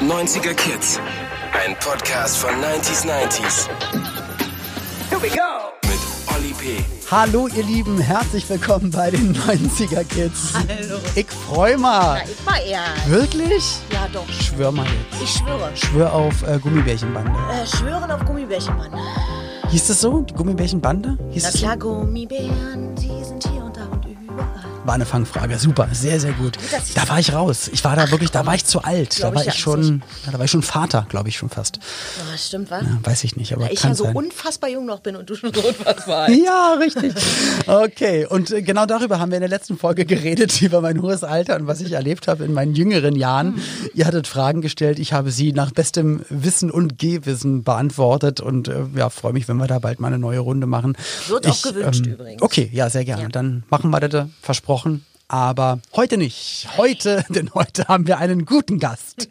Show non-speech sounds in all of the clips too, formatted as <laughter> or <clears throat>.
90er Kids. Ein Podcast von 90s 90s. Here we go. Mit Olli P. Hallo ihr Lieben, herzlich willkommen bei den 90er Kids. Hallo. Ich freu mal. Na, ich war eher. Wirklich? Ja, doch. Schwör mal jetzt. Ich schwöre. Schwör auf äh, Gummibärchenbande. Äh, schwören auf Gummibärchenmann. Hieß das so? Die Gummibärchenbande? Hieß Na es so? klar, Gummibären, War eine Fangfrage. Super, sehr, sehr gut. ich Da war ich raus. Ich war da wirklich, da war ich zu alt. Da war ich ich schon, da war ich schon Vater, glaube ich schon fast. Ja, stimmt, wa? Ja, weiß ich nicht, aber ich kann ja so sein. unfassbar jung noch bin und du schon so unfassbar <laughs> alt. Ja, richtig. Okay, und äh, genau darüber haben wir in der letzten Folge geredet, <laughs> über mein hohes Alter und was ich erlebt habe in meinen jüngeren Jahren. Hm. Ihr hattet Fragen gestellt, ich habe sie nach bestem Wissen und Gehwissen beantwortet und äh, ja, freue mich, wenn wir da bald mal eine neue Runde machen. Wird auch Ich, gewünscht übrigens. Okay, ja, sehr gerne. Ja. Dann machen wir das, versprochen. Aber heute nicht. Heute, <laughs> denn heute haben wir einen guten Gast.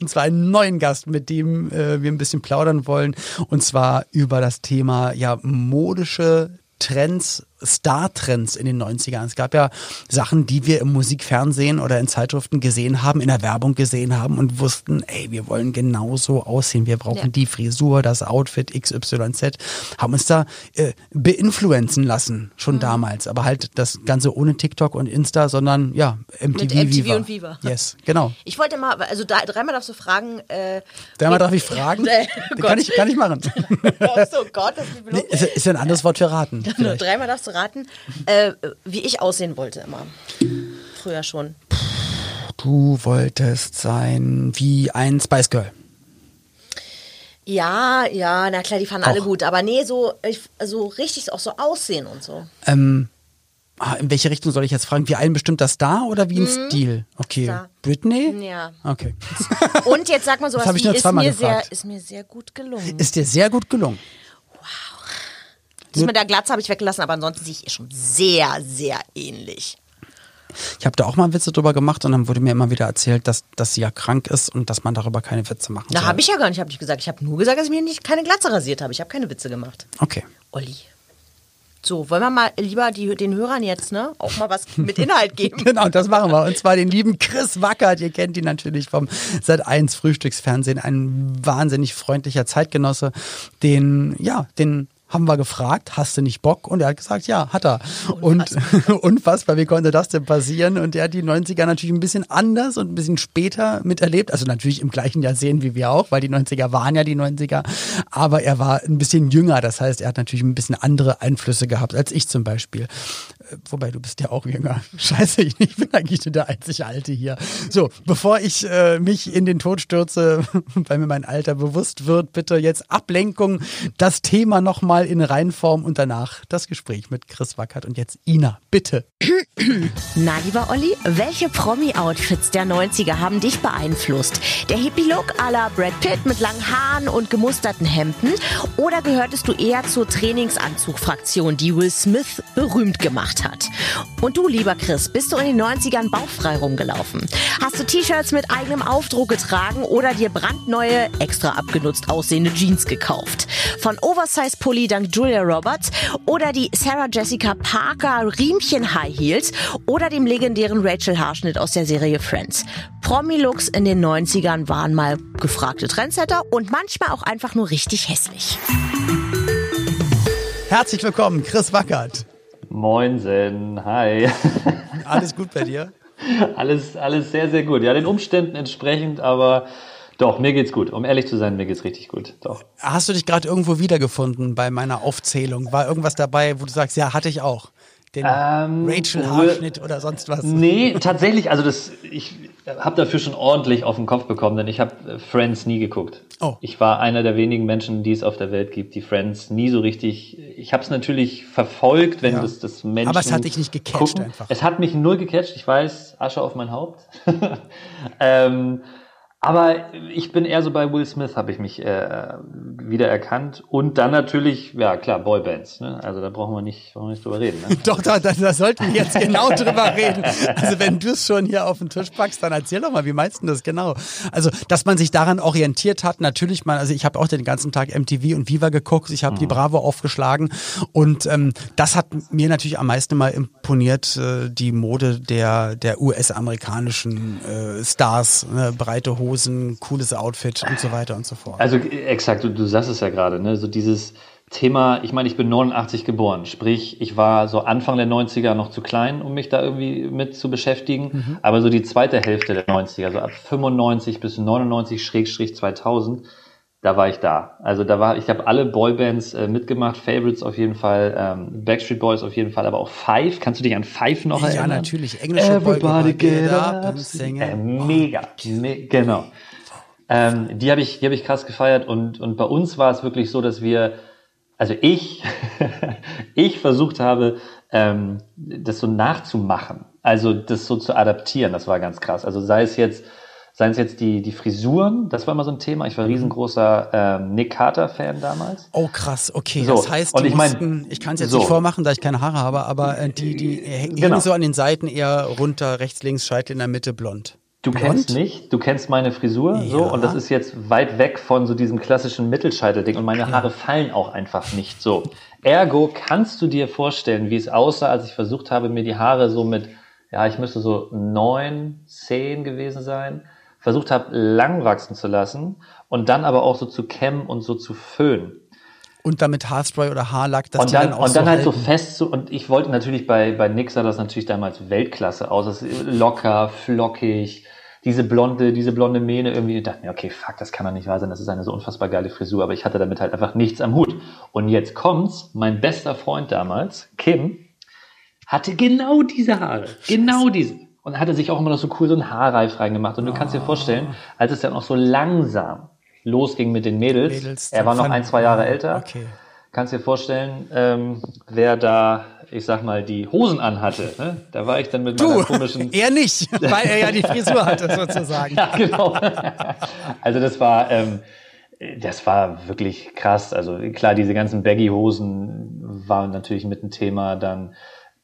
Und zwar einen neuen Gast, mit dem äh, wir ein bisschen plaudern wollen. Und zwar über das Thema ja modische Trends, Star-Trends in den 90ern. Es gab ja Sachen, die wir im Musikfernsehen oder in Zeitschriften gesehen haben, in der Werbung gesehen haben und wussten, ey, wir wollen genauso aussehen. Wir brauchen Ja. die Frisur, das Outfit XYZ. Haben uns da äh, beinfluenzen lassen, Mhm. schon damals. Aber halt das Ganze ohne TikTok und Insta, sondern ja, MTV, Mit MTV Viva. und Viva. Yes, genau. Ich wollte mal, also da, dreimal darfst du fragen. Äh, Dreimal darf ich fragen? <laughs> Den kann ich, kann ich machen. <laughs> oh so Gott, das ist Nee, ist, ist ein anderes <laughs> Wort für raten. Dreimal darfst du raten, äh, wie ich aussehen wollte immer. Früher schon. Du wolltest sein wie ein Spice Girl. Ja, ja, na klar, die fanden alle Auch. gut. Aber nee, so, ich, so richtig auch so aussehen und so. Ähm, ah, in welche Richtung soll ich jetzt fragen? Wie ein bestimmter Star oder wie ein Stil? Okay. Mhm. Star. Britney? Ja. Okay. Und jetzt sag mal sowas hab ich wie, nur ist mir, gefragt. sehr, ist mir sehr gut gelungen. Ist dir sehr gut gelungen. Das mit der Glatze habe ich weggelassen, aber ansonsten sehe ich ihr schon sehr, sehr ähnlich. Ich habe da auch mal Witze drüber gemacht und dann wurde mir immer wieder erzählt, dass, dass sie ja krank ist und dass man darüber keine Witze machen soll. habe ich ja gar nicht, habe ich gesagt. Ich habe nur gesagt, dass ich mir nicht keine Glatze rasiert habe. Ich habe keine Witze gemacht. Okay. Olli. So, wollen wir mal lieber die, den Hörern jetzt, ne, auch mal was mit Inhalt <laughs> geben? Genau, das machen wir. Und zwar den lieben Chris Wackert. Ihr kennt ihn natürlich vom Sat1 Frühstücksfernsehen. Ein wahnsinnig freundlicher Zeitgenosse. Den, ja, den haben wir gefragt, hast du nicht Bock? Und er hat gesagt, ja, hat er. Und <laughs> unfassbar, wie konnte das denn passieren? Und er hat die 90er natürlich ein bisschen anders und ein bisschen später miterlebt. Also natürlich im gleichen Jahrzehnt wie wir auch, weil die 90er waren ja die 90er. Aber er war ein bisschen jünger. Das heißt, er hat natürlich ein bisschen andere Einflüsse gehabt als ich zum Beispiel. Wobei, du bist ja auch jünger. <laughs> Scheiße, ich bin eigentlich nur der einzige Alte hier. So, bevor ich äh, mich in den Tod stürze, <laughs> weil mir mein Alter bewusst wird, bitte jetzt Ablenkung, das Thema nochmal in Reinform und danach das Gespräch mit Chris Wackert und jetzt Ina, bitte. <clears throat> Na, lieber Olli, welche Promi-Outfits der 90er haben dich beeinflusst? Der Hippie-Look à la Brad Pitt mit langen Haaren und gemusterten Hemden? Oder gehörtest du eher zur Trainingsanzug-Fraktion, die Will Smith berühmt gemacht hat? Und du, lieber Chris, bist du in den 90ern bauchfrei rumgelaufen? Hast du T-Shirts mit eigenem Aufdruck getragen oder dir brandneue, extra abgenutzt aussehende Jeans gekauft? Von Oversize-Pulli dank Julia Roberts oder die Sarah Jessica Parker Riemchen High Heels oder dem legendären Rachel Haarschnitt aus der Serie Friends. Promi-Looks in den 90ern waren mal gefragte Trendsetter und manchmal auch einfach nur richtig hässlich. Herzlich willkommen, Chris Wackert. Moinsen, hi. <laughs> Alles gut bei dir? alles, alles sehr, sehr gut. Ja, den Umständen entsprechend, aber doch, mir geht's gut. Um ehrlich zu sein, mir geht's richtig gut. Doch. Hast du dich gerade irgendwo wiedergefunden bei meiner Aufzählung? War irgendwas dabei, wo du sagst, ja, hatte ich auch? Den Ähm, Rachel wo- Haarschnitt oder sonst was? Nee, tatsächlich, also das, ich habe dafür schon ordentlich auf den Kopf bekommen, denn ich habe Friends nie geguckt. Oh. Ich war einer der wenigen Menschen, die es auf der Welt gibt, die Friends nie so richtig. Ich habe es natürlich verfolgt, wenn Ja. das, das Menschen. Aber es hat dich nicht gecatcht gucken. einfach. Es hat mich null gecatcht. Ich weiß, Asche auf mein Haupt. <laughs> ähm, Aber ich bin eher so bei Will Smith, habe ich mich äh, wiedererkannt. Und dann natürlich, ja klar, Boybands. Ne? Also da brauchen wir nicht, brauchen wir nicht drüber reden. Ne? <laughs> Doch, da, da, da sollten wir jetzt genau <laughs> drüber reden. Also wenn du es schon hier auf den Tisch packst, dann erzähl doch mal, wie meinst du das genau? Also, dass man sich daran orientiert hat, natürlich mal, also ich habe auch den ganzen Tag MTV und Viva geguckt, ich habe die Bravo aufgeschlagen und ähm, das hat mir natürlich am meisten mal imponiert, äh, die Mode der, der US-amerikanischen äh, Stars, ne? breite Hosen, Hosen, cooles Outfit und so weiter und so fort. Also exakt, du, du sagst es ja gerade, ne? So dieses Thema, ich meine, ich bin 89 geboren, sprich, ich war so Anfang der 90er noch zu klein, um mich da irgendwie mit zu beschäftigen, mhm. aber so die zweite Hälfte der 90er, also ab 95 bis 99 Schrägstrich 2000, da war ich da. Also da war, ich habe alle Boybands äh, mitgemacht, Favorites auf jeden Fall, ähm, Backstreet Boys auf jeden Fall, aber auch Five. Kannst du dich an Five noch erinnern? Ja, natürlich. Englische Everybody get up and sing. Äh, mega, me genau. Ähm, die habe ich, die habe ich krass gefeiert und und bei uns war es wirklich so, dass wir, also ich, <laughs> ich versucht habe, ähm, das so nachzumachen, also das so zu adaptieren. Das war ganz krass. Also sei es jetzt Seien es jetzt die, die Frisuren, das war immer so ein Thema. Ich war riesengroßer ähm, Nick Carter-Fan damals. Oh krass, okay. So, das heißt, die ich, mussten, ich kann es jetzt so. nicht vormachen, da ich keine Haare habe, aber äh, die, die hängen genau. so an den Seiten eher runter, rechts, links, Scheitel in der Mitte blond. Du blond? kennst nicht, du kennst meine Frisur ja. so und das ist jetzt weit weg von so diesem klassischen Mittelscheitelding und meine Haare fallen auch einfach nicht so. Ergo kannst du dir vorstellen, wie es aussah, als ich versucht habe, mir die Haare so mit, ja, ich müsste so neun, zehn gewesen sein, versucht habe, lang wachsen zu lassen und dann aber auch so zu kämmen und so zu föhnen. Und damit Haarspray oder Haarlack, dass und die dann, dann auch Und dann so halt halten. so fest so, und ich wollte natürlich bei, bei Nix sah das natürlich damals Weltklasse aus. Das ist locker, flockig, diese blonde, diese blonde Mähne irgendwie. Ich dachte mir, okay, fuck, das kann doch nicht wahr sein, das ist eine so unfassbar geile Frisur, aber ich hatte damit halt einfach nichts am Hut. Und jetzt kommt's, mein bester Freund damals, Kim, hatte genau diese Haare. Genau diese und hatte sich auch immer noch so cool so ein Haarreif reingemacht. Und du kannst dir vorstellen, als es dann auch so langsam losging mit den Mädels, Mädels er war noch ein, zwei Jahre älter, okay. kannst dir vorstellen, ähm, wer da, ich sag mal, die Hosen anhatte. Ne? Da war ich dann mit meiner du, komischen... <laughs> er nicht, <laughs> weil er ja die Frisur hatte sozusagen. <laughs> ja, genau. Also das war... Ähm, das war wirklich krass. Also klar, diese ganzen Baggy-Hosen waren natürlich mit ein Thema. Dann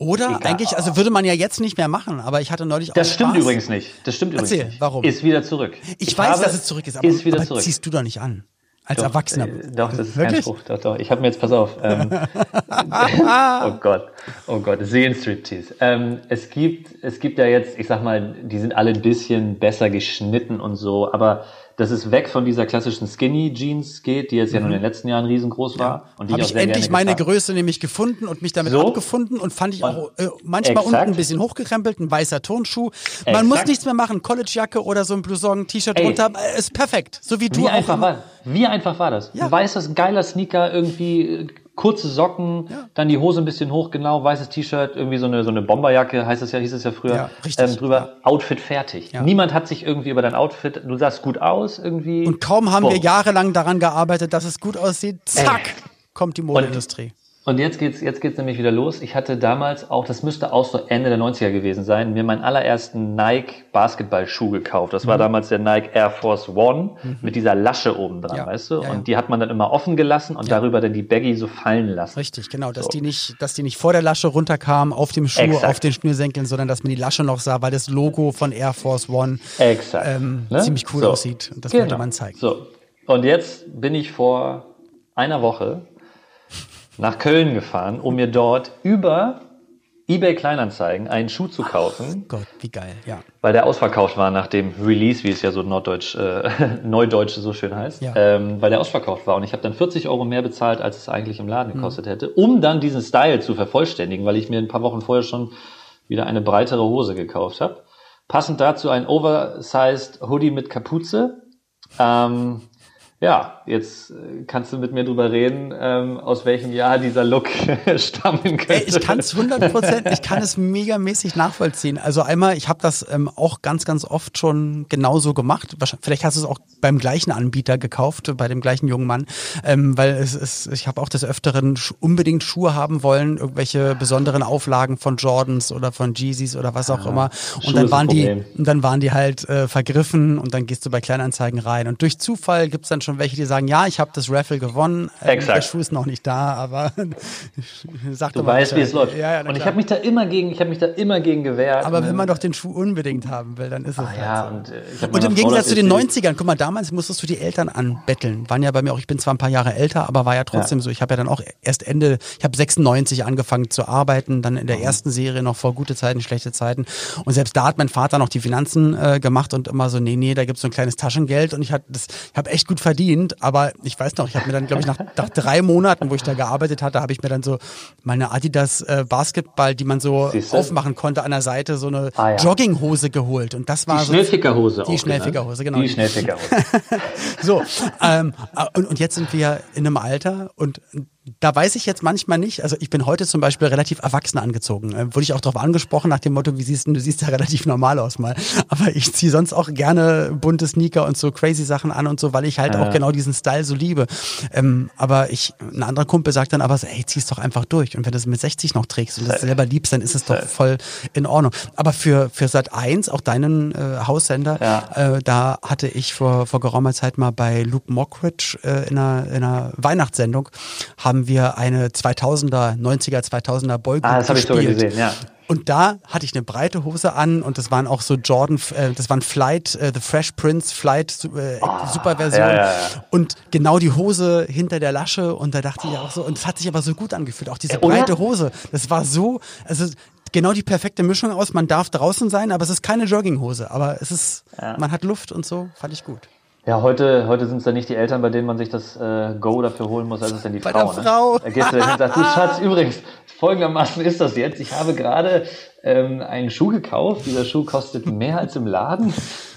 oder Egal. eigentlich, also würde man ja jetzt nicht mehr machen, aber ich hatte neulich auch Das stimmt Spaß. übrigens nicht. Das stimmt Erzähl, übrigens nicht. warum? Ist wieder zurück. Ich, ich weiß, dass es zurück ist, aber, ist wieder aber zurück. ziehst du doch nicht an. Als doch, Erwachsener. Äh, doch, das ist Wirklich? kein Spruch. Doch, doch. Ich habe mir jetzt, pass auf. Ähm, <laughs> oh Gott, oh Gott, Seelenstriptease. Ähm, es gibt, es gibt ja jetzt, ich sag mal, die sind alle ein bisschen besser geschnitten und so, aber dass es weg von dieser klassischen Skinny Jeans geht, die jetzt mhm. ja nur in den letzten Jahren riesengroß war. Ja. Und die Habe ich, ich endlich meine Größe nämlich gefunden und mich damit so? abgefunden und fand ich auch äh, manchmal Exakt. unten ein bisschen hochgekrempelt, ein weißer Turnschuh. Man Exakt. muss nichts mehr machen, Collegejacke oder so ein Blouson, T-Shirt drunter, äh, ist perfekt. So wie du wie auch. Einfach war, wie einfach war das? Ja. Ein weißer, geiler Sneaker, irgendwie äh, kurze Socken, ja. dann die Hose ein bisschen hoch, genau, weißes T-Shirt, irgendwie so eine, so eine Bomberjacke, heißt es ja, hieß es ja früher, ja, richtig, ähm, drüber. Outfit fertig. Niemand hat sich irgendwie über dein Outfit, du sahst gut aus, irgendwie. Und kaum haben Boah. wir jahrelang daran gearbeitet, dass es gut aussieht, zack, Ey. kommt die Modeindustrie. Und jetzt geht's, jetzt geht's nämlich wieder los. Ich hatte damals auch, das müsste auch so Ende der 90er gewesen sein, mir meinen allerersten Nike Basketballschuh gekauft. Das war mhm. damals der Nike Air Force One mhm. mit dieser Lasche oben dran, ja. weißt du? Ja, und die hat man dann immer offen gelassen und darüber dann die Baggy so fallen lassen. Richtig, genau, dass so. die nicht, dass die nicht vor der Lasche runterkam auf dem Schuh, Exakt. auf den Schnürsenkeln, sondern dass man die Lasche noch sah, weil das Logo von Air Force One ähm, ne? ziemlich cool so. aussieht. Und das genau. wollte man zeigen. So. Und jetzt bin ich vor einer Woche nach Köln gefahren, um mir dort über eBay Kleinanzeigen einen Schuh zu kaufen. Ach Gott, wie geil, ja. Weil der ausverkauft war nach dem Release, wie es ja so norddeutsch, äh, <laughs> neudeutsch so schön heißt. Ja. Ähm, weil der ausverkauft war. Und ich habe dann 40 Euro mehr bezahlt, als es eigentlich im Laden gekostet mhm. hätte, um dann diesen Style zu vervollständigen, weil ich mir ein paar Wochen vorher schon wieder eine breitere Hose gekauft habe. Passend dazu ein oversized Hoodie mit Kapuze. Ähm, ja, jetzt äh, kannst du mit mir drüber reden, ähm, aus welchem Jahr dieser Look <laughs> stammen könnte. Ich kann es 100 Prozent, ich kann es megamäßig nachvollziehen. Also einmal, ich habe das ähm, auch ganz, ganz oft schon genauso gemacht. Vielleicht hast du es auch beim gleichen Anbieter gekauft, bei dem gleichen jungen Mann, ähm, weil es ist, ich habe auch des Öfteren unbedingt Schuhe haben wollen, irgendwelche besonderen Auflagen von Jordans oder von Jeezys oder was auch ja, immer. Und Schuhe dann waren die, dann waren die halt äh, vergriffen und dann gehst du bei Kleinanzeigen rein. Und durch Zufall gibt's dann schon schon welche, die sagen, ja, ich habe das Raffle gewonnen, äh, Exakt. der Schuh ist noch nicht da, aber <laughs> sag du weißt, wie es läuft. Ja, ja, und ich habe mich da immer gegen, ich habe mich da immer gegen gewehrt. Aber wenn man doch den Schuh unbedingt haben will, dann ist es ah, halt ja, so. Und, äh, und im Gegensatz zu den 90ern, guck mal, damals musstest du die Eltern anbetteln. Waren ja bei mir auch, ich bin zwar ein paar Jahre älter, aber war ja trotzdem so. Ich habe ja dann auch erst Ende, ich habe 96 angefangen zu arbeiten, dann in der mhm. ersten Serie noch vor gute Zeiten, schlechte Zeiten. Und selbst da hat mein Vater noch die Finanzen äh, gemacht und immer so, nee, nee, da gibt's so ein kleines Taschengeld und ich habe das, ich habe echt gut verdient, aber ich weiß noch, ich habe mir dann, glaube ich, nach, nach drei Monaten, wo ich da gearbeitet hatte, habe ich mir dann so meine Adidas äh, Basketball, die man so aufmachen konnte an der Seite, so eine ah, ja. Jogginghose geholt und das war die so Schnellfickerhose. Die Schnellfickerhose, genau. Die Schnellfickerhose. <laughs> so ähm, und, und jetzt sind wir in einem Alter und da weiß ich jetzt manchmal nicht, also ich bin heute zum Beispiel relativ erwachsen angezogen. Äh, wurde ich auch darauf angesprochen nach dem Motto, wie siehst du, du siehst ja relativ normal aus mal. Aber ich ziehe sonst auch gerne bunte Sneaker und so crazy Sachen an und so, weil ich halt ja. auch genau diesen Style so liebe. Ähm, aber ich, ein anderer Kumpel sagt dann aber so, ey, zieh's doch einfach durch. Und wenn du es mit 60 noch trägst und das selber liebst, dann ist es doch voll in Ordnung. Aber für, für Sat 1, auch deinen äh, Haussender, ja. äh, da hatte ich vor, vor geraumer Zeit mal bei Luke Mockridge äh, in, einer, in einer Weihnachtssendung, haben haben wir eine 2000er, 90er, 2000er Boygroup Ah, das habe ich sogar gesehen, ja. Und da hatte ich eine breite Hose an und das waren auch so Jordan, äh, das waren Flight, äh, The Fresh Prince Flight äh, oh, Superversion. Ja, ja, ja. Und genau die Hose hinter der Lasche und da dachte oh. ich auch so, und es hat sich aber so gut angefühlt, auch diese äh, breite Hose. Das war so, also genau die perfekte Mischung aus. Man darf draußen sein, aber es ist keine Jogginghose. Aber es ist, man hat Luft und so, fand ich gut. Ja, heute, heute sind es dann nicht die Eltern, bei denen man sich das äh, Go dafür holen muss, als es dann die bei Frau. Der ne? Frau. Da gehst du hin und sagst, du Schatz, <laughs> übrigens, folgendermaßen ist das jetzt. Ich habe gerade ähm, einen Schuh gekauft. Dieser Schuh kostet mehr als im Laden.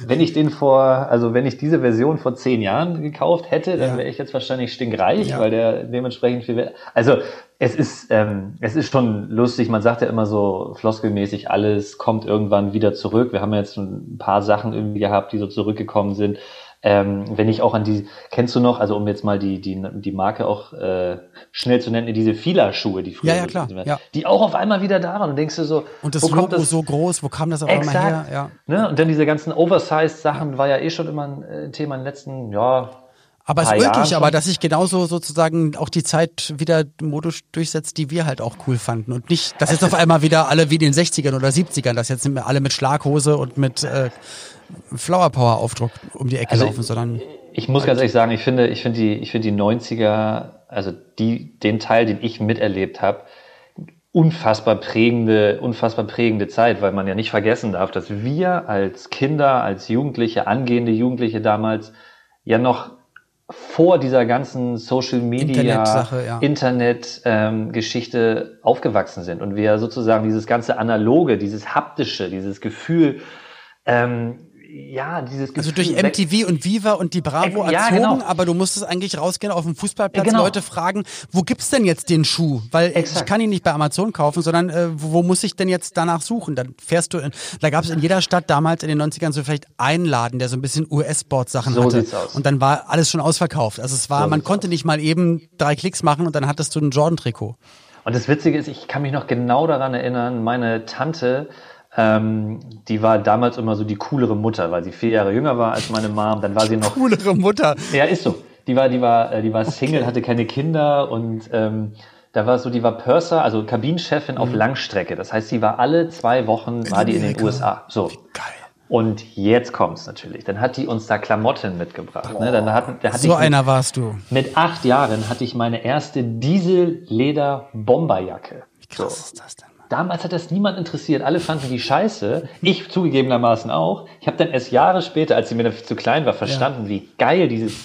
Wenn ich den vor, also wenn ich diese Version vor zehn Jahren gekauft hätte, dann wäre ich jetzt wahrscheinlich stinkreich, ja. weil der dementsprechend viel wert. Also es ist, ähm, es ist schon lustig. Man sagt ja immer so floskelmäßig, alles kommt irgendwann wieder zurück. Wir haben jetzt ein paar Sachen irgendwie gehabt, die so zurückgekommen sind. Ähm, wenn ich auch an die, kennst du noch, also um jetzt mal die, die, die Marke auch äh, schnell zu nennen, diese Fila-Schuhe, die früher ja, ja, klar, ja. die auch auf einmal wieder da waren und denkst du so, und das Logo das? so groß, wo kam das auf einmal her? Ja. Ne? Und dann diese ganzen Oversized-Sachen war ja eh schon immer ein äh, Thema in den letzten, ja, aber es ist wirklich, aber dass sich genauso sozusagen auch die Zeit wieder modisch durchsetzt, die wir halt auch cool fanden. Und nicht, dass jetzt auf einmal wieder alle wie in den 60ern oder 70ern, dass jetzt alle mit Schlaghose und mit äh, Flower Power Aufdruck um die Ecke also laufen, sondern. Ich muss ganz ehrlich sagen, ich finde, ich finde die, ich finde die 90er, also die, den Teil, den ich miterlebt habe, unfassbar prägende, unfassbar prägende Zeit, weil man ja nicht vergessen darf, dass wir als Kinder, als Jugendliche, angehende Jugendliche damals ja noch vor dieser ganzen Social Media ja. Internet ähm, aufgewachsen sind und wir sozusagen dieses ganze analoge, dieses haptische, dieses Gefühl ähm, ja, dieses Gefühl. Also durch MTV und Viva und die Bravo ja, erzogen, genau. aber du musstest eigentlich rausgehen auf den Fußballplatz, genau. Leute fragen, wo gibt's denn jetzt den Schuh? Weil Exakt. ich kann ihn nicht bei Amazon kaufen, sondern äh, wo, wo muss ich denn jetzt danach suchen? Dann fährst du, in, da gab es in jeder Stadt damals in den 90ern so vielleicht einen Laden, der so ein bisschen US-Sport-Sachen so hatte. Sieht's aus. Und dann war alles schon ausverkauft. Also es war, so man konnte aus. nicht mal eben drei Klicks machen und dann hattest du ein Jordan-Trikot. Und das Witzige ist, ich kann mich noch genau daran erinnern, meine Tante ähm, die war damals immer so die coolere Mutter, weil sie vier Jahre jünger war als meine Mom. Dann war sie noch <laughs> coolere Mutter. Ja, ist so. Die war, die war, äh, die war Single, okay. hatte keine Kinder und ähm, da war so, die war Purser, also Kabinenchefin mhm. auf Langstrecke. Das heißt, sie war alle zwei Wochen in war die in den USA. So. Wie geil. Und jetzt kommt's natürlich. Dann hat die uns da Klamotten mitgebracht. Ne? Dann hat, da hatte so einer mit, warst du. Mit acht Jahren hatte ich meine erste Diesel-Leder-Bomberjacke. Wie krass so. ist das denn? Damals hat das niemand interessiert. Alle fanden die scheiße. Ich zugegebenermaßen auch. Ich habe dann erst Jahre später, als sie mir zu klein war, verstanden, ja. wie geil dieses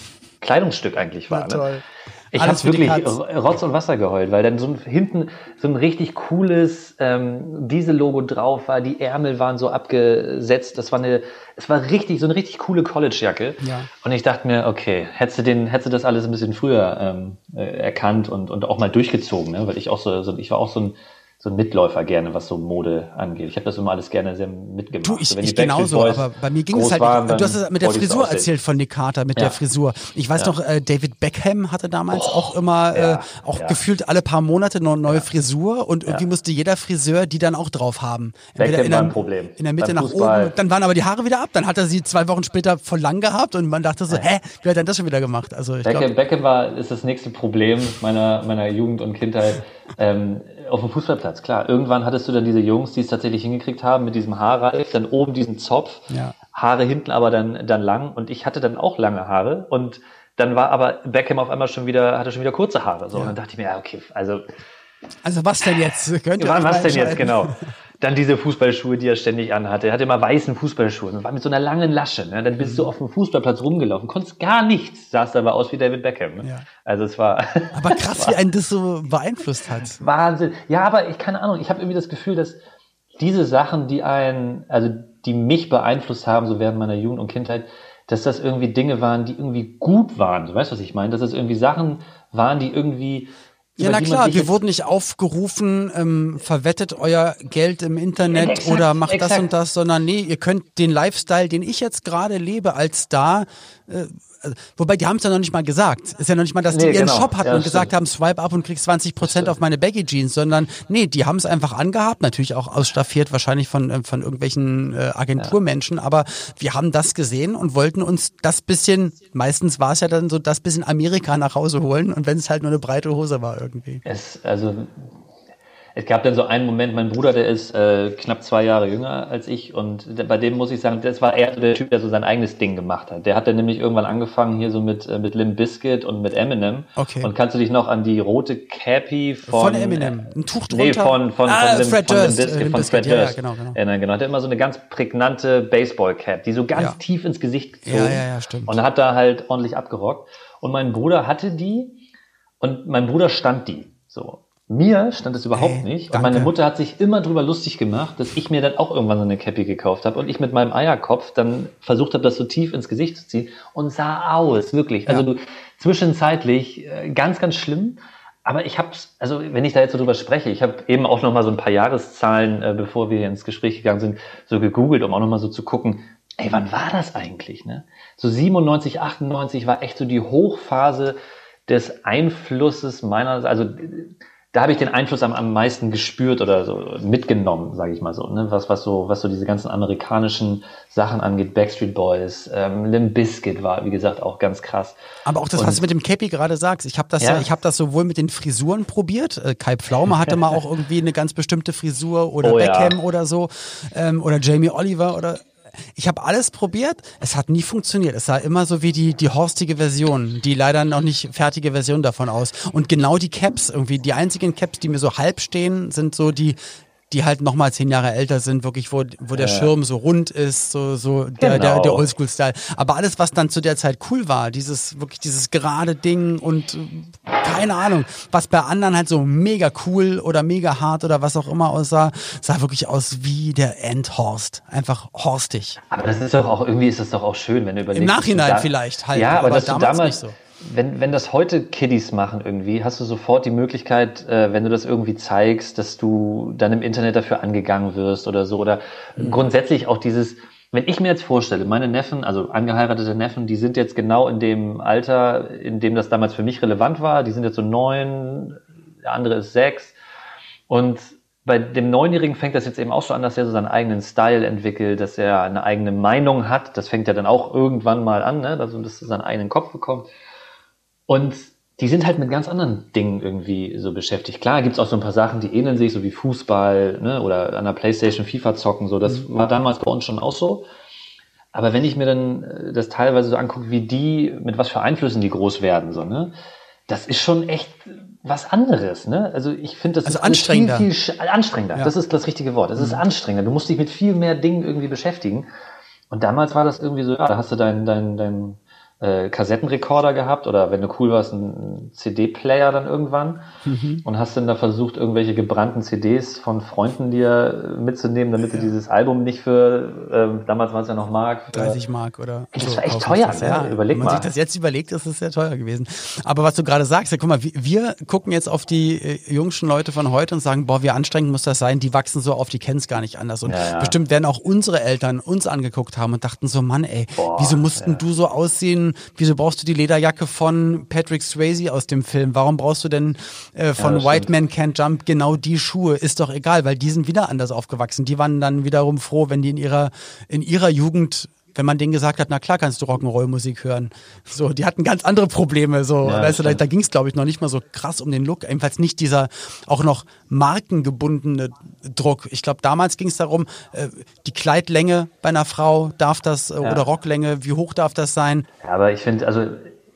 Kleidungsstück eigentlich war. Ne? Ich habe wirklich Rotz und Wasser geheult, weil dann so ein, hinten so ein richtig cooles ähm, Diesel-Logo drauf war. Die Ärmel waren so abgesetzt. Das war eine, es war richtig so eine richtig coole College-Jacke. Ja. Und ich dachte mir, okay, hättest du den, hättest du das alles ein bisschen früher ähm, äh, erkannt und und auch mal durchgezogen, ne? Weil ich auch so, so ich war auch so ein so ein Mitläufer gerne, was so Mode angeht. Ich habe das immer alles gerne sehr mitgemacht. Du, ich, ich genauso, aber bei mir ging es halt, waren, du hast es mit der Frisur erzählt von Nick Carter, mit ja. der Frisur. Ich weiß ja. noch, äh, David Beckham hatte damals oh, auch immer, ja, äh, auch gefühlt alle paar Monate eine neue Frisur und irgendwie musste jeder Friseur die dann auch drauf haben. Entweder in der, ein Problem. in der Mitte nach oben, dann waren aber die Haare wieder ab, dann hat er sie zwei Wochen später voll lang gehabt und man dachte so, hä, wie hat er das schon wieder gemacht? Also ich Beckham, glaub, Beckham war, ist das nächste Problem meiner, meiner Jugend und Kindheit. <laughs> ähm, auf dem Fußballplatz, klar. Irgendwann hattest du dann diese Jungs, die es tatsächlich hingekriegt haben mit diesem Haarreif, dann oben diesen Zopf, ja. Haare hinten aber dann, dann lang und ich hatte dann auch lange Haare und dann war aber Beckham auf einmal schon wieder, hatte schon wieder kurze Haare. So, ja. und dann dachte ich mir, ja, okay, also. Also was denn jetzt? <laughs> Könnt ihr was denn jetzt, genau. <laughs> Dann diese Fußballschuhe, die er ständig anhatte. Er hatte immer weißen Fußballschuhe und war mit so einer langen Lasche. Ne? Dann bist du auf dem Fußballplatz rumgelaufen, konntest gar nichts, sahst aber aus wie David Beckham. Ne? Ja. Also es war. <laughs> Aber krass, wie einen das so beeinflusst hat. Wahnsinn. Ja, aber ich keine Ahnung. Ich habe irgendwie das Gefühl, dass diese Sachen, die einen, also die mich beeinflusst haben, so während meiner Jugend und Kindheit, dass das irgendwie Dinge waren, die irgendwie gut waren. Du weißt, was ich meine? Dass das irgendwie Sachen waren, die irgendwie ja, na klar, wir wurden nicht aufgerufen, ähm, verwettet euer Geld im Internet exakt, oder macht exakt. das und das, sondern nee, ihr könnt den Lifestyle, den ich jetzt gerade lebe als Star, äh, wobei die haben es ja noch nicht mal gesagt. Ist ja noch nicht mal, dass die ihren genau. Shop hatten ja, und gesagt haben, swipe up und kriegst 20 Prozent auf meine Baggy Jeans, sondern nee, die haben es einfach angehabt, natürlich auch ausstaffiert wahrscheinlich von, äh, von irgendwelchen äh, Agenturmenschen, ja. aber wir haben das gesehen und wollten uns das bisschen, meistens war es ja dann so, das bisschen Amerika nach Hause holen und wenn es halt nur eine breite Hose war irgendwie. Es, also es gab dann so einen Moment, mein Bruder, der ist äh, knapp zwei Jahre jünger als ich und bei dem muss ich sagen, das war eher der Typ, der so sein eigenes Ding gemacht hat. Der hat dann nämlich irgendwann angefangen hier so mit, äh, mit Limp Bizkit und mit Eminem. Okay. Und kannst du dich noch an die rote Cappy von... Von Eminem, ein Tuch drunter? Nee, von, von, ah, von, Fred von Limp Bizkit, von Fred ja, Durst. Ja, genau, genau. Ja, genau. Hat er immer so eine ganz prägnante Baseball-Cap, die so ganz ja. tief ins Gesicht gezogen. Ja, ja, ja, stimmt. Und hat da halt ordentlich abgerockt. Und mein Bruder hatte die und mein Bruder stand die. So. Mir stand es überhaupt hey, nicht. Und meine Mutter hat sich immer drüber lustig gemacht, dass ich mir dann auch irgendwann so eine Cappy gekauft habe und ich mit meinem Eierkopf dann versucht habe, das so tief ins Gesicht zu ziehen und sah aus, wirklich. Also ja. du, zwischenzeitlich äh, ganz, ganz schlimm. Aber ich habe, also wenn ich da jetzt so drüber spreche, ich habe eben auch noch mal so ein paar Jahreszahlen, äh, bevor wir ins Gespräch gegangen sind, so gegoogelt, um auch noch mal so zu gucken, ey, wann war das eigentlich? Ne? So 97, 98 war echt so die Hochphase des Einflusses meiner, also da habe ich den Einfluss am, am meisten gespürt oder so mitgenommen, sage ich mal so, ne? was was so was so diese ganzen amerikanischen Sachen angeht, Backstreet Boys, ähm, Limp Bizkit war wie gesagt auch ganz krass. Aber auch das, Und, was du mit dem Cappy gerade sagst, ich habe das ja. ja, ich habe das sowohl mit den Frisuren probiert. Äh, Kai Pflaume hatte mal auch irgendwie eine ganz bestimmte Frisur oder oh, Beckham ja. oder so ähm, oder Jamie Oliver oder ich habe alles probiert, es hat nie funktioniert. Es sah immer so wie die, die horstige Version, die leider noch nicht fertige Version davon aus. Und genau die Caps, irgendwie die einzigen Caps, die mir so halb stehen, sind so die die halt noch mal zehn Jahre älter sind, wirklich, wo, wo der ja. Schirm so rund ist, so, so der, genau. der, der Oldschool-Style. Aber alles, was dann zu der Zeit cool war, dieses, wirklich dieses gerade Ding und keine Ahnung, was bei anderen halt so mega cool oder mega hart oder was auch immer aussah, sah wirklich aus wie der Endhorst. Einfach horstig. Aber das ist doch auch, irgendwie ist das doch auch schön, wenn du überlegst. Im Nachhinein vielleicht halt. Ja, aber, aber dass damals, du damals nicht so wenn, wenn das heute Kiddies machen irgendwie, hast du sofort die Möglichkeit, äh, wenn du das irgendwie zeigst, dass du dann im Internet dafür angegangen wirst oder so. Oder mhm. grundsätzlich auch dieses, wenn ich mir jetzt vorstelle, meine Neffen, also angeheiratete Neffen, die sind jetzt genau in dem Alter, in dem das damals für mich relevant war. Die sind jetzt so neun, der andere ist sechs. Und bei dem Neunjährigen fängt das jetzt eben auch so an, dass er so seinen eigenen Style entwickelt, dass er eine eigene Meinung hat. Das fängt ja dann auch irgendwann mal an, ne? also dass er seinen eigenen Kopf bekommt. Und die sind halt mit ganz anderen Dingen irgendwie so beschäftigt. Klar gibt's auch so ein paar Sachen, die ähneln sich, so wie Fußball ne, oder an der Playstation FIFA zocken. So, das mhm. war damals bei uns schon auch so. Aber wenn ich mir dann äh, das teilweise so angucke, wie die, mit was für Einflüssen die groß werden, so, ne, das ist schon echt was anderes, ne? Also ich finde, das also ist anstrengender. viel, viel anstrengender. Ja. Das ist das richtige Wort. Es mhm. ist anstrengender. Du musst dich mit viel mehr Dingen irgendwie beschäftigen. Und damals war das irgendwie so, ja, da hast du dein, dein, dein äh, Kassettenrekorder gehabt oder wenn du cool warst, einen CD-Player dann irgendwann mhm. und hast dann da versucht, irgendwelche gebrannten CDs von Freunden dir mitzunehmen, damit ja. du dieses Album nicht für, äh, damals war es ja noch Mark. 30 Mark oder Das so war echt teuer, das, ne? ja. Überleg Wenn man sich das jetzt überlegt, ist es sehr teuer gewesen. Aber was du gerade sagst, ja, guck mal, wir gucken jetzt auf die äh, jungschen Leute von heute und sagen, boah, wie anstrengend muss das sein, die wachsen so auf, die kennen es gar nicht anders. Und ja, bestimmt werden auch unsere Eltern uns angeguckt haben und dachten so, Mann, ey, boah, wieso mussten du so aussehen, wieso brauchst du die Lederjacke von Patrick Swayze aus dem Film? Warum brauchst du denn äh, von ja, White Man Can't Jump genau die Schuhe? Ist doch egal, weil die sind wieder anders aufgewachsen. Die waren dann wiederum froh, wenn die in ihrer, in ihrer Jugend wenn man denen gesagt hat, na klar kannst du Rock'n'Roll-Musik hören. So, die hatten ganz andere Probleme. So, ja, weißt du, da, da ging es, glaube ich, noch nicht mal so krass um den Look. Ebenfalls nicht dieser auch noch markengebundene Druck. Ich glaube, damals ging es darum, äh, die Kleidlänge bei einer Frau, darf das, äh, ja. oder Rocklänge, wie hoch darf das sein? Ja, aber ich finde, also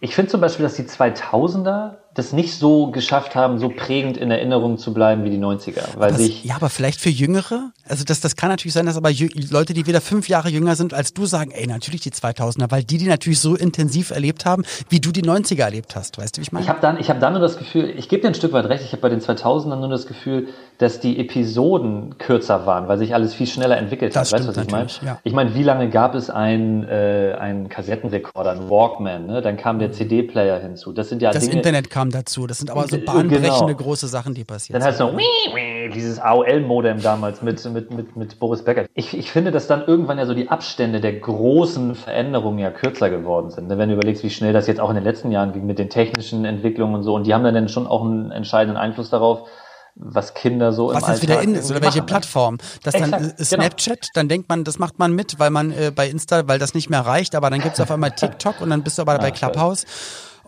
ich finde zum Beispiel, dass die 2000er das nicht so geschafft haben, so prägend in Erinnerung zu bleiben wie die 90er. Weil aber, sich ja, aber vielleicht für Jüngere? Also das, das kann natürlich sein, dass aber Leute, die wieder fünf Jahre jünger sind als du, sagen, ey, natürlich die 2000er, weil die die natürlich so intensiv erlebt haben, wie du die 90er erlebt hast. Weißt du, wie ich meine? Ich habe dann, ich hab dann nur das Gefühl, ich gebe dir ein Stück weit recht, ich habe bei den 2000ern nur das Gefühl, dass die Episoden kürzer waren, weil sich alles viel schneller entwickelt das hat. Weißt du, was ich meine? Ja. Ich meine, wie lange gab es einen, äh, einen Kassettenrekorder, einen Walkman, ne? dann kam der mhm. CD-Player hinzu. Das sind ja Das Dinge, Internet kam dazu, das sind aber so bahnbrechende genau. große Sachen, die passieren. Dann heißt es noch dieses AOL-Modem damals mit, mit, mit, mit Boris Becker. Ich, ich finde, dass dann irgendwann ja so die Abstände der großen Veränderungen ja kürzer geworden sind. Wenn du überlegst, wie schnell das jetzt auch in den letzten Jahren ging mit den technischen Entwicklungen und so. Und die haben dann schon auch einen entscheidenden Einfluss darauf, was Kinder so was im jetzt wieder in ist oder welche machen. Plattform. Das Exakt, dann äh, Snapchat, genau. dann denkt man, das macht man mit, weil man äh, bei Insta, weil das nicht mehr reicht, aber dann gibt's auf einmal <laughs> TikTok und dann bist du aber bei Clubhouse.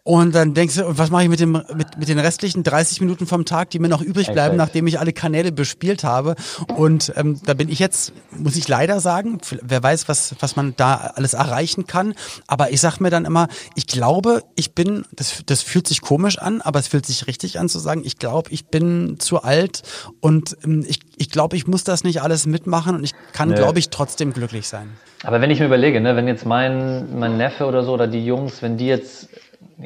Und dann denkst du, was mache ich mit, dem, mit, mit den restlichen 30 Minuten vom Tag, die mir noch übrig bleiben, nachdem ich alle Kanäle bespielt habe. Und ähm, da bin ich jetzt, muss ich leider sagen, wer weiß, was, was man da alles erreichen kann. Aber ich sag mir dann immer, ich glaube, ich bin, das, das fühlt sich komisch an, aber es fühlt sich richtig an zu sagen, ich glaube, ich bin zu alt und ähm, ich, ich glaube, ich muss das nicht alles mitmachen und ich kann, nee. glaube ich, trotzdem glücklich sein. Aber wenn ich mir überlege, ne, wenn jetzt mein, mein Neffe oder so oder die Jungs, wenn die jetzt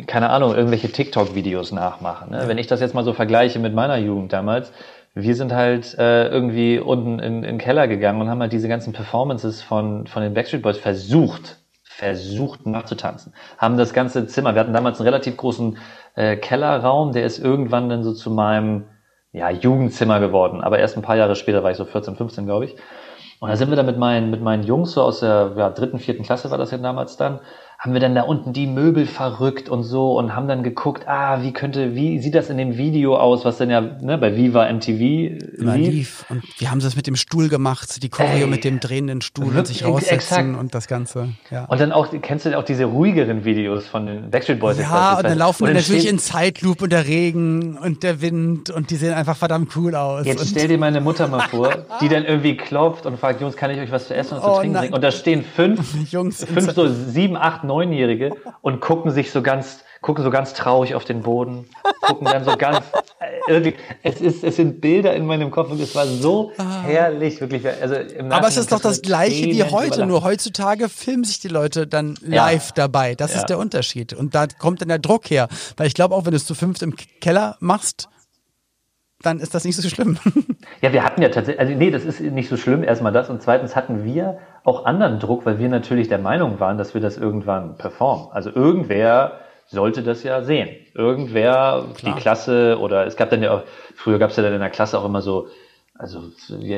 keine Ahnung, irgendwelche TikTok-Videos nachmachen. Ne? Wenn ich das jetzt mal so vergleiche mit meiner Jugend damals, wir sind halt äh, irgendwie unten in, in den Keller gegangen und haben halt diese ganzen Performances von, von den Backstreet Boys versucht, versucht nachzutanzen. Haben das ganze Zimmer, wir hatten damals einen relativ großen äh, Kellerraum, der ist irgendwann dann so zu meinem ja, Jugendzimmer geworden. Aber erst ein paar Jahre später war ich so 14, 15, glaube ich. Und da sind wir dann mit meinen, mit meinen Jungs so aus der ja, dritten, vierten Klasse war das ja damals dann, haben wir dann da unten die Möbel verrückt und so und haben dann geguckt, ah, wie könnte, wie sieht das in dem Video aus, was dann ja ne, bei Viva MTV lief. lief. Und wir haben das mit dem Stuhl gemacht, die Choreo Ey, mit dem drehenden Stuhl und sich raussetzen exakt. und das Ganze. Ja. Und dann auch, kennst du auch diese ruhigeren Videos von den Backstreet Boys? Ja, und dann laufen wir natürlich in Zeitloop und der Regen und der Wind und die sehen einfach verdammt cool aus. Jetzt stell dir meine Mutter mal vor, die dann irgendwie klopft und fragt, Jungs, kann ich euch was zu essen und zu oh, trinken bringen? Und da stehen fünf, <laughs> Jungs fünf so sieben, acht, Neunjährige und gucken sich so ganz, gucken so ganz traurig auf den Boden, gucken dann so ganz, äh, irgendwie, es ist, es sind Bilder in meinem Kopf und es war so ah. herrlich, wirklich. Also Aber es ist doch das Gleiche wie heute, nur heutzutage filmen sich die Leute dann live ja. dabei. Das ja. ist der Unterschied. Und da kommt dann der Druck her. Weil ich glaube auch, wenn du es zu fünft im Keller machst, dann ist das nicht so schlimm. <laughs> Ja, wir hatten ja tatsächlich, also nee, das ist nicht so schlimm, erstmal das. Und zweitens hatten wir auch anderen Druck, weil wir natürlich der Meinung waren, dass wir das irgendwann performen. Also irgendwer sollte das ja sehen. Irgendwer, Klar. die Klasse oder es gab dann ja auch, früher gab es ja dann in der Klasse auch immer so also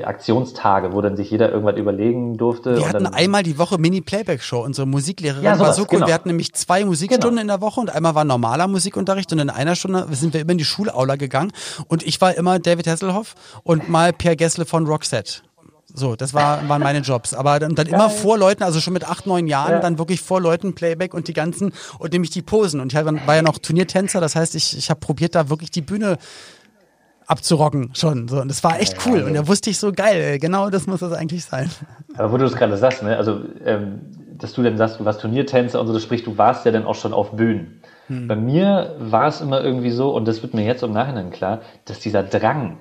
Aktionstage, wo dann sich jeder irgendwas überlegen durfte. Wir hatten einmal die Woche Mini-Playback-Show. Unsere Musiklehrerin ja, sowas, war so cool. Genau. Wir hatten nämlich zwei Musikstunden genau. in der Woche und einmal war normaler Musikunterricht und in einer Stunde sind wir immer in die Schulaula gegangen und ich war immer David Hasselhoff und mal Pierre Gessle von Roxette. So, das war, waren meine Jobs. Aber dann, dann immer vor Leuten, also schon mit acht, neun Jahren, ja. dann wirklich vor Leuten Playback und die ganzen und nämlich die Posen. Und ich war ja noch Turniertänzer, das heißt, ich, ich habe probiert, da wirklich die Bühne abzurocken schon. So. Und das war echt cool. Und da wusste ich so, geil, genau das muss das eigentlich sein. Aber wo du es gerade sagst, ne? also ähm, dass du dann sagst, du warst Turniertänzer und so, das spricht, du warst ja dann auch schon auf Bühnen. Hm. Bei mir war es immer irgendwie so, und das wird mir jetzt im Nachhinein klar, dass dieser Drang,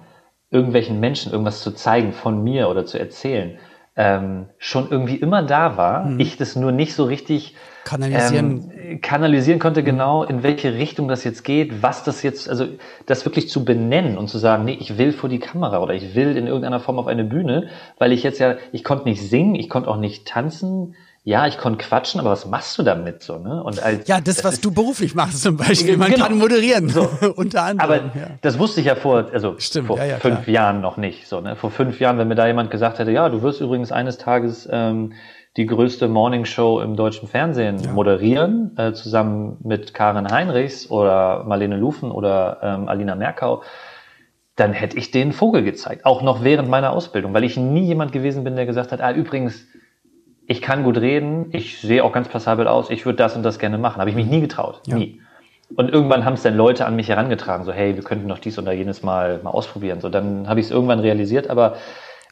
irgendwelchen Menschen irgendwas zu zeigen von mir oder zu erzählen, ähm, schon irgendwie immer da war. Mhm. Ich das nur nicht so richtig kanalisieren, ähm, kanalisieren konnte, genau in welche Richtung das jetzt geht, was das jetzt, also das wirklich zu benennen und zu sagen, nee, ich will vor die Kamera oder ich will in irgendeiner Form auf eine Bühne, weil ich jetzt ja, ich konnte nicht singen, ich konnte auch nicht tanzen, ja, ich konnte quatschen, aber was machst du damit so, ne? Und als, ja, das, was du beruflich machst zum Beispiel, man genau. kann moderieren, so. <laughs> unter anderem. Aber ja. das wusste ich ja vor, also Stimmt, vor ja, ja, fünf klar. Jahren noch nicht, so, ne? Vor fünf Jahren, wenn mir da jemand gesagt hätte, ja, du wirst übrigens eines Tages ähm, die größte Morningshow im deutschen Fernsehen moderieren, äh, zusammen mit Karin Heinrichs oder Marlene Lufen oder ähm, Alina Merkau, dann hätte ich den Vogel gezeigt, auch noch während meiner Ausbildung, weil ich nie jemand gewesen bin, der gesagt hat, ah, übrigens, ich kann gut reden, ich sehe auch ganz passabel aus, ich würde das und das gerne machen. Habe ich mich nie getraut, ja. nie. Und irgendwann haben es dann Leute an mich herangetragen, so hey, wir könnten doch dies oder jenes mal mal ausprobieren. So dann habe ich es irgendwann realisiert, aber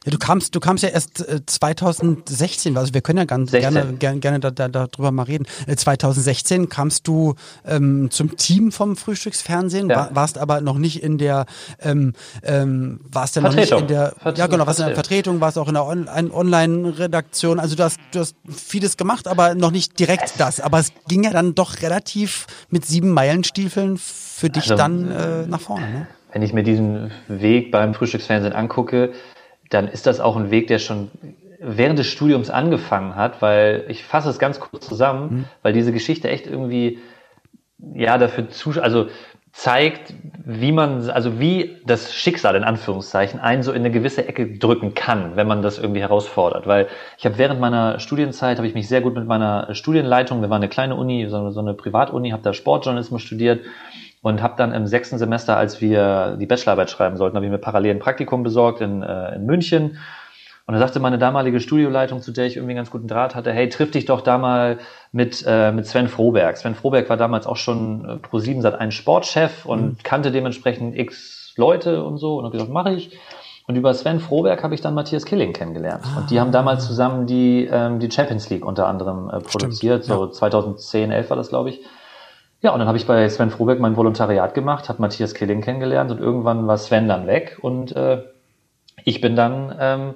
ja, du kamst, du kamst ja erst äh, 2016, also wir können ja ganz 16. gerne, gerne, gerne da, da, darüber mal reden. Äh, 2016 kamst du ähm, zum Team vom Frühstücksfernsehen, ja. war, warst aber noch nicht in der, ähm, ähm, warst ja noch nicht in der, Vert ja genau, warst in der Vertretung, warst auch in der On Online-Redaktion. Also du hast, du hast vieles gemacht, aber noch nicht direkt das. Aber es ging ja dann doch relativ mit sieben Meilenstiefeln für dich also, dann äh, nach vorne. Ne? Wenn ich mir diesen Weg beim Frühstücksfernsehen angucke, dann ist das auch ein Weg, der schon während des Studiums angefangen hat, weil ich fasse es ganz kurz zusammen, mhm. weil diese Geschichte echt irgendwie ja dafür zu, also zeigt, wie man, also wie das Schicksal in Anführungszeichen einen so in eine gewisse Ecke drücken kann, wenn man das irgendwie herausfordert. Weil ich habe während meiner Studienzeit habe ich mich sehr gut mit meiner Studienleitung, wir waren eine kleine Uni, so, so eine Privatuni, habe da Sportjournalismus studiert und habe dann im sechsten Semester, als wir die Bachelorarbeit schreiben sollten, habe ich mir parallel ein Praktikum besorgt in, äh, in München. Und da sagte meine damalige Studioleitung, zu der ich irgendwie einen ganz guten Draht hatte, hey, triff dich doch da mal mit, äh, mit Sven Froberg. Sven Froberg war damals auch schon äh, pro 7 seit ein Sportchef und mhm. kannte dementsprechend x Leute und so. Und habe gesagt, mache ich. Und über Sven Froberg habe ich dann Matthias Killing kennengelernt. Ah. Und die haben damals zusammen die, ähm, die Champions League unter anderem äh, produziert. Stimmt, ja. So 2010, 11 war das, glaube ich. Ja, und dann habe ich bei Sven Froberg mein Volontariat gemacht, habe Matthias Killing kennengelernt und irgendwann war Sven dann weg und äh, ich bin dann ähm,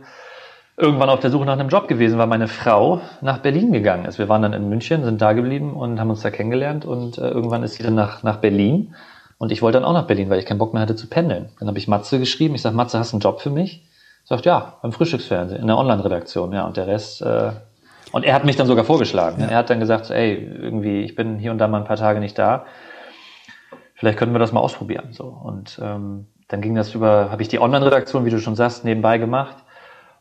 irgendwann auf der Suche nach einem Job gewesen, weil meine Frau nach Berlin gegangen ist. Wir waren dann in München, sind da geblieben und haben uns da kennengelernt und äh, irgendwann ist sie dann nach, nach Berlin und ich wollte dann auch nach Berlin, weil ich keinen Bock mehr hatte zu pendeln. Dann habe ich Matze geschrieben, ich sage, Matze, hast du einen Job für mich? Sagt, ja, beim Frühstücksfernsehen, in der Online-Redaktion, ja, und der Rest äh, und er hat mich dann sogar vorgeschlagen. Ja. Er hat dann gesagt, ey, irgendwie, ich bin hier und da mal ein paar Tage nicht da. Vielleicht könnten wir das mal ausprobieren. So. Und ähm, dann ging das über, habe ich die Online-Redaktion, wie du schon sagst, nebenbei gemacht.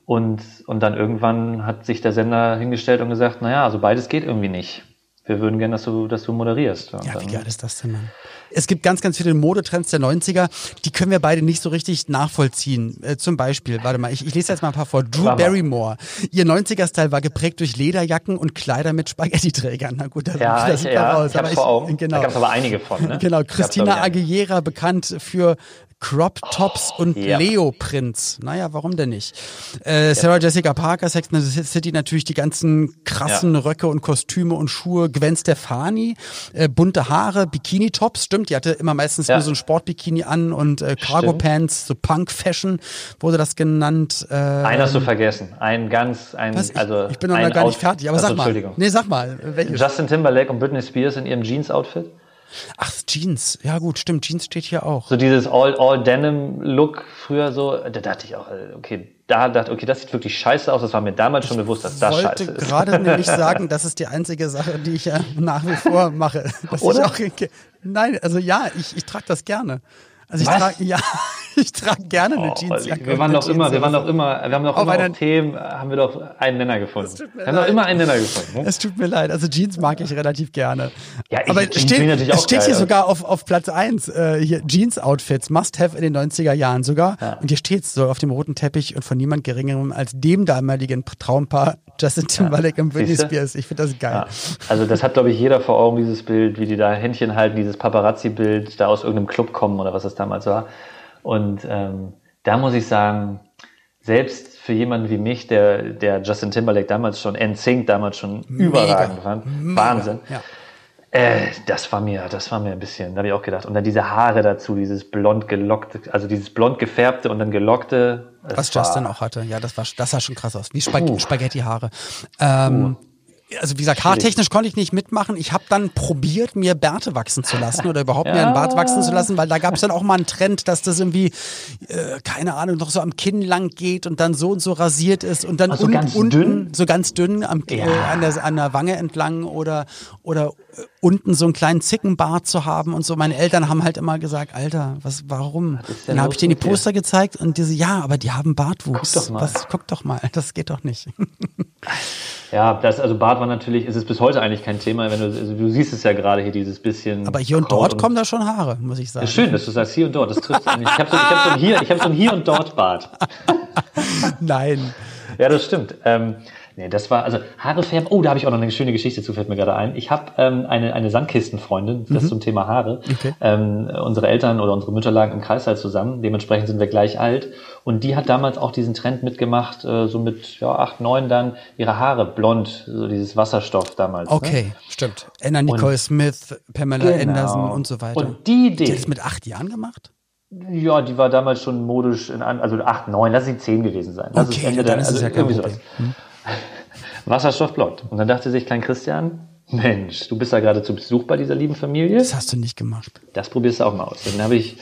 Und, und dann irgendwann hat sich der Sender hingestellt und gesagt, naja, also beides geht irgendwie nicht wir würden gerne, dass du, dass du moderierst. Ja, wie geil ist das denn, Mann? Es gibt ganz, ganz viele Modetrends der 90er, die können wir beide nicht so richtig nachvollziehen. Äh, zum Beispiel, warte mal, ich, ich lese jetzt mal ein paar vor. Drew Barrymore. Ihr 90er-Style war geprägt durch Lederjacken und Kleider mit Spaghetti-Trägern. Na gut, das ja, sieht super ja, aus. Ich aber ich, vor Augen. Genau. Da gab es aber einige von, ne? Genau, Christina Aguilera, bekannt für Crop Tops oh, und ja. Leo Prinz. Naja, warum denn nicht? Äh, Sarah ja. Jessica Parker, Sex and the City, natürlich die ganzen krassen ja. Röcke und Kostüme und Schuhe. Gwen Stefani, äh, bunte Haare, Bikini-Tops, stimmt. Die hatte immer meistens nur so ein Sportbikini an und äh, Cargo-Pants, so Punk-Fashion wurde das genannt. Äh, Einen hast du vergessen. Ein ganz, ein, was? also. Ich bin noch gar nicht fertig, aber also, sag mal. Nee, sag mal. Welches? Justin Timberlake und Britney Spears in ihrem Jeans-Outfit? Ach, Jeans. Ja gut, stimmt. Jeans steht hier auch. So dieses All-Denim-Look früher so, da dachte ich auch, äh, okay, da dachte okay, das sieht wirklich scheiße aus. Das war mir damals schon bewusst, dass das scheiße ist. Ich wollte gerade nämlich <laughs> sagen, das ist die einzige Sache, die ich ja nach wie vor mache. Oder? Auch, nein, also ja, ich, ich trage das gerne. Also ich trage, ja, <laughs> ich trage gerne eine oh, Jeansjacke. Wir waren doch immer, wir waren doch immer, wir haben doch immer auf Themen, haben wir doch einen Nenner gefunden. Wir haben doch immer einen Nenner gefunden. Ne? Es tut mir leid, also Jeans mag ich relativ gerne. Ja, ich, Aber es steht, es steht hier sogar auf, auf Platz eins äh, hier Jeans-Outfits, must have in den 90er Jahren sogar. Ja. Und hier steht es so auf dem roten Teppich und von niemand geringerem als dem damaligen Traumpaar Justin Timberlake ja. und Britney Spears. Ich finde das geil. Ja. Also das hat, glaube ich, jeder vor Augen, dieses Bild, wie die da Händchen halten, dieses Paparazzi-Bild, da aus irgendeinem Club kommen oder was das damals war. Und ähm, da muss ich sagen, selbst für jemanden wie mich, der, der Justin Timberlake damals schon, NSYNC damals schon Mega. überragend fand, Mega. Wahnsinn. Ja. Äh, das war mir, das war mir ein bisschen, da habe ich auch gedacht. Und dann diese Haare dazu, dieses blond gelockte, also dieses blond gefärbte und dann gelockte. Was Justin auch hatte, ja, das war, das sah schon krass aus, wie Spag. Spaghetti-Haare. Ähm, uh also wie gesagt, haartechnisch konnte ich nicht mitmachen. Ich habe dann probiert, mir Bärte wachsen zu lassen oder überhaupt ja. mir einen Bart wachsen zu lassen, weil da gab es dann auch mal einen Trend, dass das irgendwie, äh, keine Ahnung, noch so am Kinn lang geht und dann so und so rasiert ist und dann also un ganz unten dünn? so ganz dünn am, ja. äh, an, der, an der Wange entlang oder, oder unten so einen kleinen Zickenbart zu haben und so. Meine Eltern haben halt immer gesagt, Alter, was, warum? Dann habe ich denen die Poster gezeigt und diese, ja, aber die haben Bartwuchs. Guck doch mal. Was, guck doch mal, das geht doch nicht. <laughs> Ja, das, also Bart war natürlich, ist es bis heute eigentlich kein Thema, wenn du, also du siehst es ja gerade hier, dieses bisschen. Aber hier und dort und kommen da schon Haare, muss ich sagen. Ist schön, dass du sagst hier und dort, das trifft eigentlich. Ich habe so, ich hab so ein hier, ich habe so ein hier und dort Bart. <laughs> Nein. Ja, das stimmt. Ähm, Nee, das war, also Haare färben, oh, da habe ich auch noch eine schöne Geschichte zu, fällt mir gerade ein. Ich habe ähm, eine, eine Sandkistenfreundin, das mhm. zum Thema Haare. Okay. Ähm, unsere Eltern oder unsere Mütter lagen im Kreißsaal zusammen, dementsprechend sind wir gleich alt. Und die hat damals auch diesen Trend mitgemacht, äh, so mit ja, acht, neun dann, ihre Haare blond, so dieses Wasserstoff damals. Ne? Okay, ne? stimmt. Anna Nicole und, Smith, Pamela genau. Anderson und so weiter. Und die Idee. Die hat das mit acht Jahren gemacht? Ja, die war damals schon modisch in an, also acht, neun, lass sie zehn gewesen sein. Okay, Ende dann der, ist also ja irgendwie sowas. Hm. Wasserstoffblond. Und dann dachte sich Klein Christian, Mensch, du bist da gerade zu Besuch bei dieser lieben Familie. Das hast du nicht gemacht. Das probierst du auch mal aus. Dann habe ich,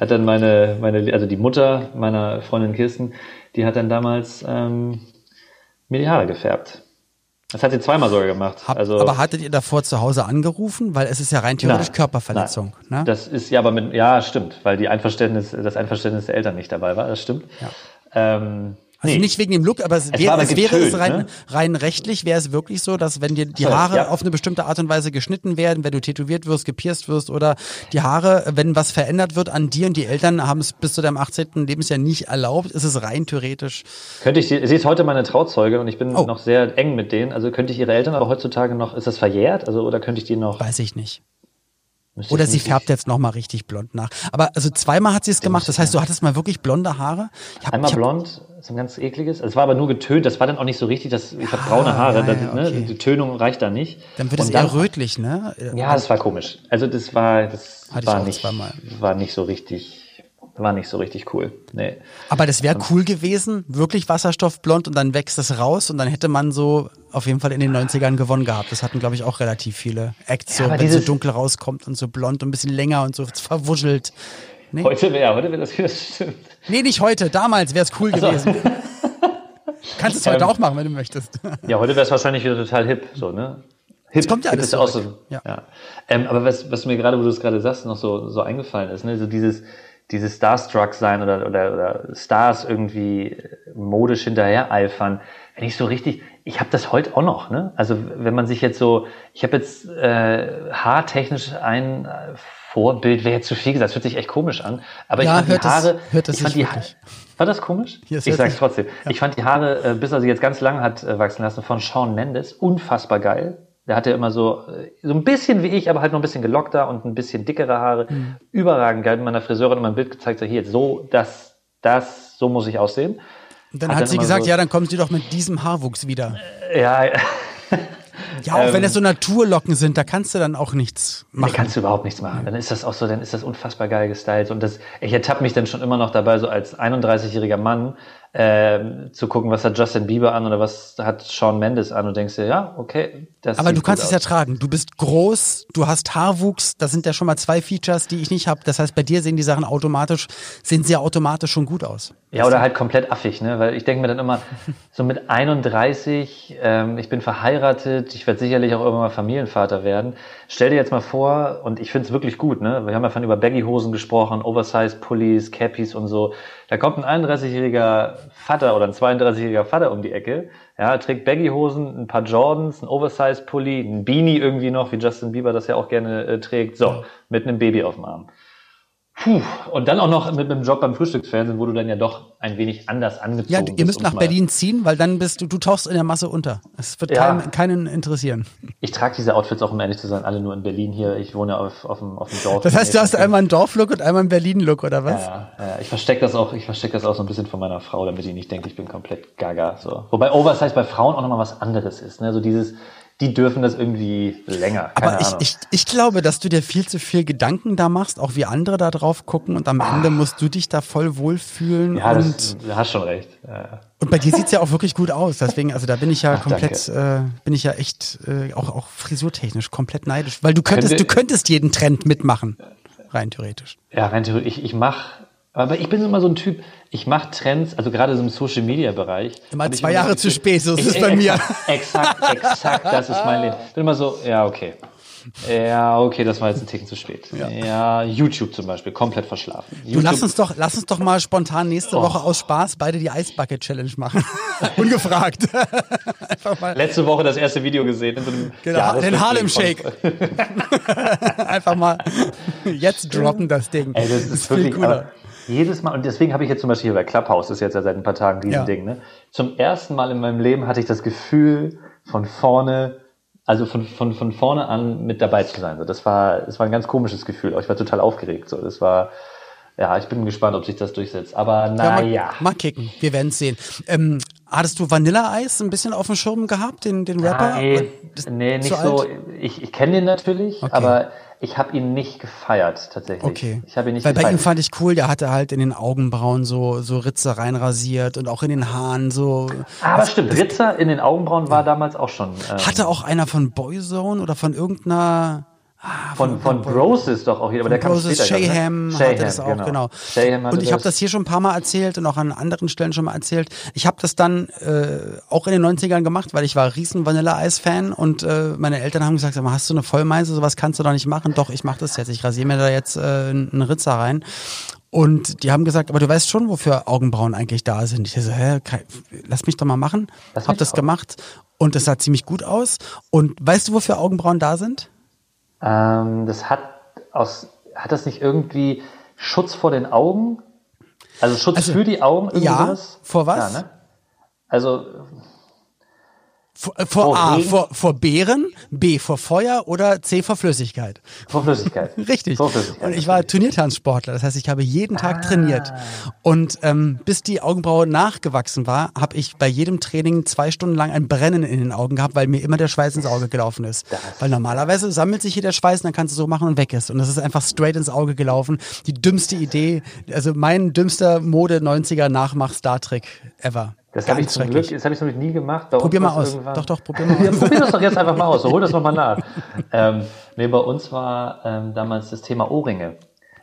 hat dann meine, meine, also die Mutter meiner Freundin Kirsten, die hat dann damals ähm, mir die Haare gefärbt. Das hat sie zweimal sogar gemacht. Hab, also, aber hattet ihr davor zu Hause angerufen? Weil es ist ja rein theoretisch nein, Körperverletzung. Nein. Ne? Das ist ja aber mit, ja, stimmt, weil die Einverständnis, das Einverständnis der Eltern nicht dabei war, das stimmt. Ja. Ähm, also nee. nicht wegen dem Look, aber es, wär, aber es wäre es rein, ne? rein rechtlich, wäre es wirklich so, dass wenn dir die Haare ja. auf eine bestimmte Art und Weise geschnitten werden, wenn du tätowiert wirst, gepierst wirst oder die Haare, wenn was verändert wird an dir und die Eltern haben es bis zu deinem 18. Lebensjahr nicht erlaubt, ist es rein theoretisch. Könnte ich, sie ist heute meine Trauzeuge und ich bin oh. noch sehr eng mit denen, also könnte ich ihre Eltern aber heutzutage noch, ist das verjährt, also oder könnte ich die noch? Weiß ich nicht. Oder sie färbt jetzt nochmal richtig blond nach. Aber also zweimal hat sie es gemacht. Das heißt, du hattest mal wirklich blonde Haare. Hab, Einmal blond, so ein ganz ekliges. Es war aber nur getönt. Das war dann auch nicht so richtig. Das, ich habe braune Haare. Ja, ja, das, ne, Die Tönung reicht da nicht. Dann wird es eher rötlich, ne? Ja, das war komisch. Also das war, das war nicht, war nicht so richtig war nicht so richtig cool. Nee. Aber das wäre cool gewesen, wirklich wasserstoffblond und dann wächst es raus und dann hätte man so auf jeden Fall in den 90ern gewonnen gehabt. Das hatten, glaube ich, auch relativ viele Acts, ja, so, wenn es so dunkel rauskommt und so blond und ein bisschen länger und so verwuschelt. Nee? Heute wäre, heute wäre das <laughs> wieder stimmt. Nee, nicht heute, damals wäre es cool so. gewesen. <laughs> Kannst es heute ähm, auch machen, wenn du möchtest. <laughs> Ja, heute wäre es wahrscheinlich wieder total hip, so, ne? Hip, kommt ja alles so. Ja. ja. Ähm, aber was, was mir gerade, wo du es gerade sagst, noch so, so eingefallen ist, ne, so dieses, dieses Starstruck sein oder, oder, oder Stars irgendwie modisch hinterher eifern. Wenn ich so richtig, ich habe das heute auch noch, ne? Also wenn man sich jetzt so, ich habe jetzt äh, haartechnisch ein Vorbild, wäre jetzt zu viel gesagt, das hört sich echt komisch an. Aber ja, ich fand die Haare, das, hört das ich fand die Haare, war das komisch? ich sag's trotzdem. Ja. Ich fand die Haare, äh, bis er sie jetzt ganz lang hat äh, wachsen lassen, von Sean Mendes, unfassbar geil. Der hatte immer so, äh, so ein bisschen wie ich, aber halt noch ein bisschen gelockter und ein bisschen dickere Haare. Mhm. Überragend geil. Meiner Friseurin immer ein Bild gezeigt, so hier, so, das, das, so muss ich aussehen. Und dann hat, hat dann sie gesagt, so, ja, dann kommen sie doch mit diesem Haarwuchs wieder. Ja. <laughs> Ja, auch ähm, wenn es so Naturlocken sind, da kannst du dann auch nichts machen. Da kannst du überhaupt nichts machen. Dann ist das auch so, dann ist das unfassbar geil gestylt. Und das, ich ertappe mich dann schon immer noch dabei, so als 31-jähriger Mann, äh, zu gucken, was hat Justin Bieber an oder was hat Sean Mendes an und denkst dir, ja, okay. Das Aber du kannst es ja tragen. Du bist groß, du hast Haarwuchs, das sind ja schon mal zwei Features, die ich nicht habe. Das heißt, bei dir sehen die Sachen automatisch, sehen sie ja automatisch schon gut aus. Ja, oder halt komplett affig, ne? Weil ich denke mir dann immer, <laughs> so mit 31, ähm, ich bin verheiratet, ich werde sicherlich auch irgendwann mal Familienvater werden. Stell dir jetzt mal vor, und ich finde es wirklich gut, ne? Wir haben ja von über Baggy-Hosen gesprochen, Oversize-Pullis, Cappies und so. Da kommt ein 31-jähriger Vater oder ein 32-jähriger Vater um die Ecke, ja, trägt Baggy-Hosen, ein paar Jordans, ein Oversize-Pulli, ein Beanie irgendwie noch, wie Justin Bieber das ja auch gerne äh, trägt, so, mit einem Baby auf dem Arm. Puh, und dann auch noch mit einem Job beim Frühstücksfernsehen, wo du dann ja doch ein wenig anders angezogen bist. Ja, ihr müsst nach Berlin ziehen, weil dann bist du, du tauchst in der Masse unter. Es wird ja. keinen, keinen interessieren. Ich trage diese Outfits auch, um ehrlich zu sein, alle nur in Berlin hier. Ich wohne auf, auf, dem, auf dem Dorf. Das heißt, du hast einmal einen Dorflook und einmal einen Berlin-Look, oder was? Ja, ja, ich verstecke das auch, ich verstecke das auch so ein bisschen von meiner Frau, damit die nicht denkt, ich bin komplett gaga, so. Wobei Oversize bei Frauen auch nochmal was anderes ist, ne? So dieses, die dürfen das irgendwie länger. Keine Aber ich, ich, ich glaube, dass du dir viel zu viel Gedanken da machst, auch wie andere da drauf gucken und am Ach. Ende musst du dich da voll wohlfühlen. Ja, und, das, du hast schon recht. Ja. Und bei dir sieht's ja auch wirklich gut aus. Deswegen, also da bin ich ja Ach, komplett, äh, bin ich ja echt äh, auch, auch frisurtechnisch komplett neidisch. Weil du könntest, Könnte, du könntest jeden Trend mitmachen. Rein theoretisch. Ja, rein theoretisch. Ich, ich mache aber ich bin immer so ein Typ, ich mache Trends, also gerade so im Social Media Bereich. Immer zwei Jahre zu spät, so ist es bei mir. Exakt, exakt, das ist mein Leben. Ich bin immer so, ja, okay. Ja, okay, das war jetzt ein Ticken zu spät. Ja, ja YouTube zum Beispiel, komplett verschlafen. Du lass uns doch, lass uns doch mal spontan nächste oh. Woche aus Spaß beide die Eisbucket Challenge machen. <laughs> Ungefragt. <laughs> Einfach mal. Letzte Woche das erste Video gesehen in so einem genau, den Harlem Shake. <laughs> Einfach mal jetzt droppen das Ding. Ey, das ist, das ist wirklich, viel cooler. Jedes Mal, und deswegen habe ich jetzt zum Beispiel hier bei Clubhouse, das ist jetzt ja seit ein paar Tagen diesen ja. Ding, ne? Zum ersten Mal in meinem Leben hatte ich das Gefühl, von vorne, also von, von, von vorne an mit dabei zu sein. So, das war, das war ein ganz komisches Gefühl. Ich war total aufgeregt. So, das war, ja, ich bin gespannt, ob sich das durchsetzt. Aber naja. Ja, mal, mal kicken. Wir werden es sehen. Ähm, hattest du Vanilla-Eis ein bisschen auf dem Schirm gehabt, den, den Rapper? Nee, nee nicht so. Ich, ich kenne den natürlich, okay. aber ich habe ihn nicht gefeiert tatsächlich. Okay. Ich habe ihn nicht Weil gefeiert. bei ihm fand ich cool, der hatte halt in den Augenbrauen so so Ritze reinrasiert und auch in den Haaren so. Aber stimmt, Ritze in den Augenbrauen war damals auch schon. Ähm, hatte auch einer von Boyzone oder von irgendeiner Ah, von, von, von Bros ist doch auch hier, aber der kam später. Shayham ne? hatte das auch, genau. genau. Shayham und ich habe das hier schon ein paar Mal erzählt und auch an anderen Stellen schon mal erzählt. Ich habe das dann äh, auch in den 90ern gemacht, weil ich war riesen Vanilla-Eis-Fan und äh, meine Eltern haben gesagt, hast du eine Vollmeise, sowas kannst du doch nicht machen. Doch, ich mache das jetzt. Ich rasiere mir da jetzt äh, einen Ritzer rein. Und die haben gesagt, aber du weißt schon, wofür Augenbrauen eigentlich da sind. Ich so, hä, lass mich doch mal machen. Lass hab das auch. gemacht und es sah ziemlich gut aus. Und weißt du, wofür Augenbrauen da sind? Ähm, das hat aus, hat das nicht irgendwie Schutz vor den Augen? Also Schutz also, für die Augen? Ja, sowas? vor was? Ja, ne? Also vor, äh, vor, A, vor, vor Beeren, B, vor Feuer oder C, vor Flüssigkeit. Vor Flüssigkeit. <laughs> Richtig. Vor Flüssigkeit. Und ich war Turniertanzsportler, das heißt, ich habe jeden Tag ah. trainiert. Und ähm, bis die Augenbraue nachgewachsen war, habe ich bei jedem Training zwei Stunden lang ein Brennen in den Augen gehabt, weil mir immer der Schweiß ins Auge gelaufen ist. Das weil normalerweise sammelt sich hier der Schweiß und dann kannst du so machen und weg ist. Und das ist einfach straight ins Auge gelaufen. Die dümmste Idee, also mein dümmster Mode 90er Nachmach Star Trek ever. Das habe ich zum Glück, das habe ich noch nie gemacht. Bei probier mal aus. Doch, doch, probier mal <laughs> aus. probier das doch jetzt einfach mal aus. So, hol das nochmal nach. <laughs> ähm, nee, bei uns war ähm, damals das Thema Ohrringe.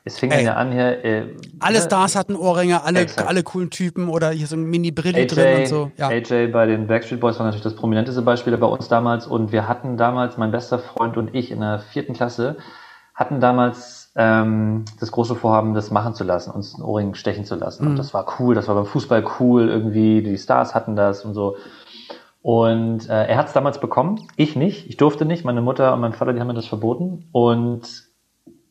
Es fing Ey, ja an hier. Äh, alle ne? Stars hatten Ohrringe, alle, alle coolen Typen oder hier so ein Mini-Brilli drin und so. Ja. AJ bei den Backstreet Boys war natürlich das prominenteste Beispiel bei uns damals und wir hatten damals, mein bester Freund und ich in der vierten Klasse, hatten damals ähm, das große Vorhaben, das machen zu lassen, uns einen Ohrring stechen zu lassen. Mhm. Und das war cool, das war beim Fußball cool, irgendwie, die Stars hatten das und so. Und äh, er hat es damals bekommen, ich nicht, ich durfte nicht, meine Mutter und mein Vater, die haben mir das verboten. Und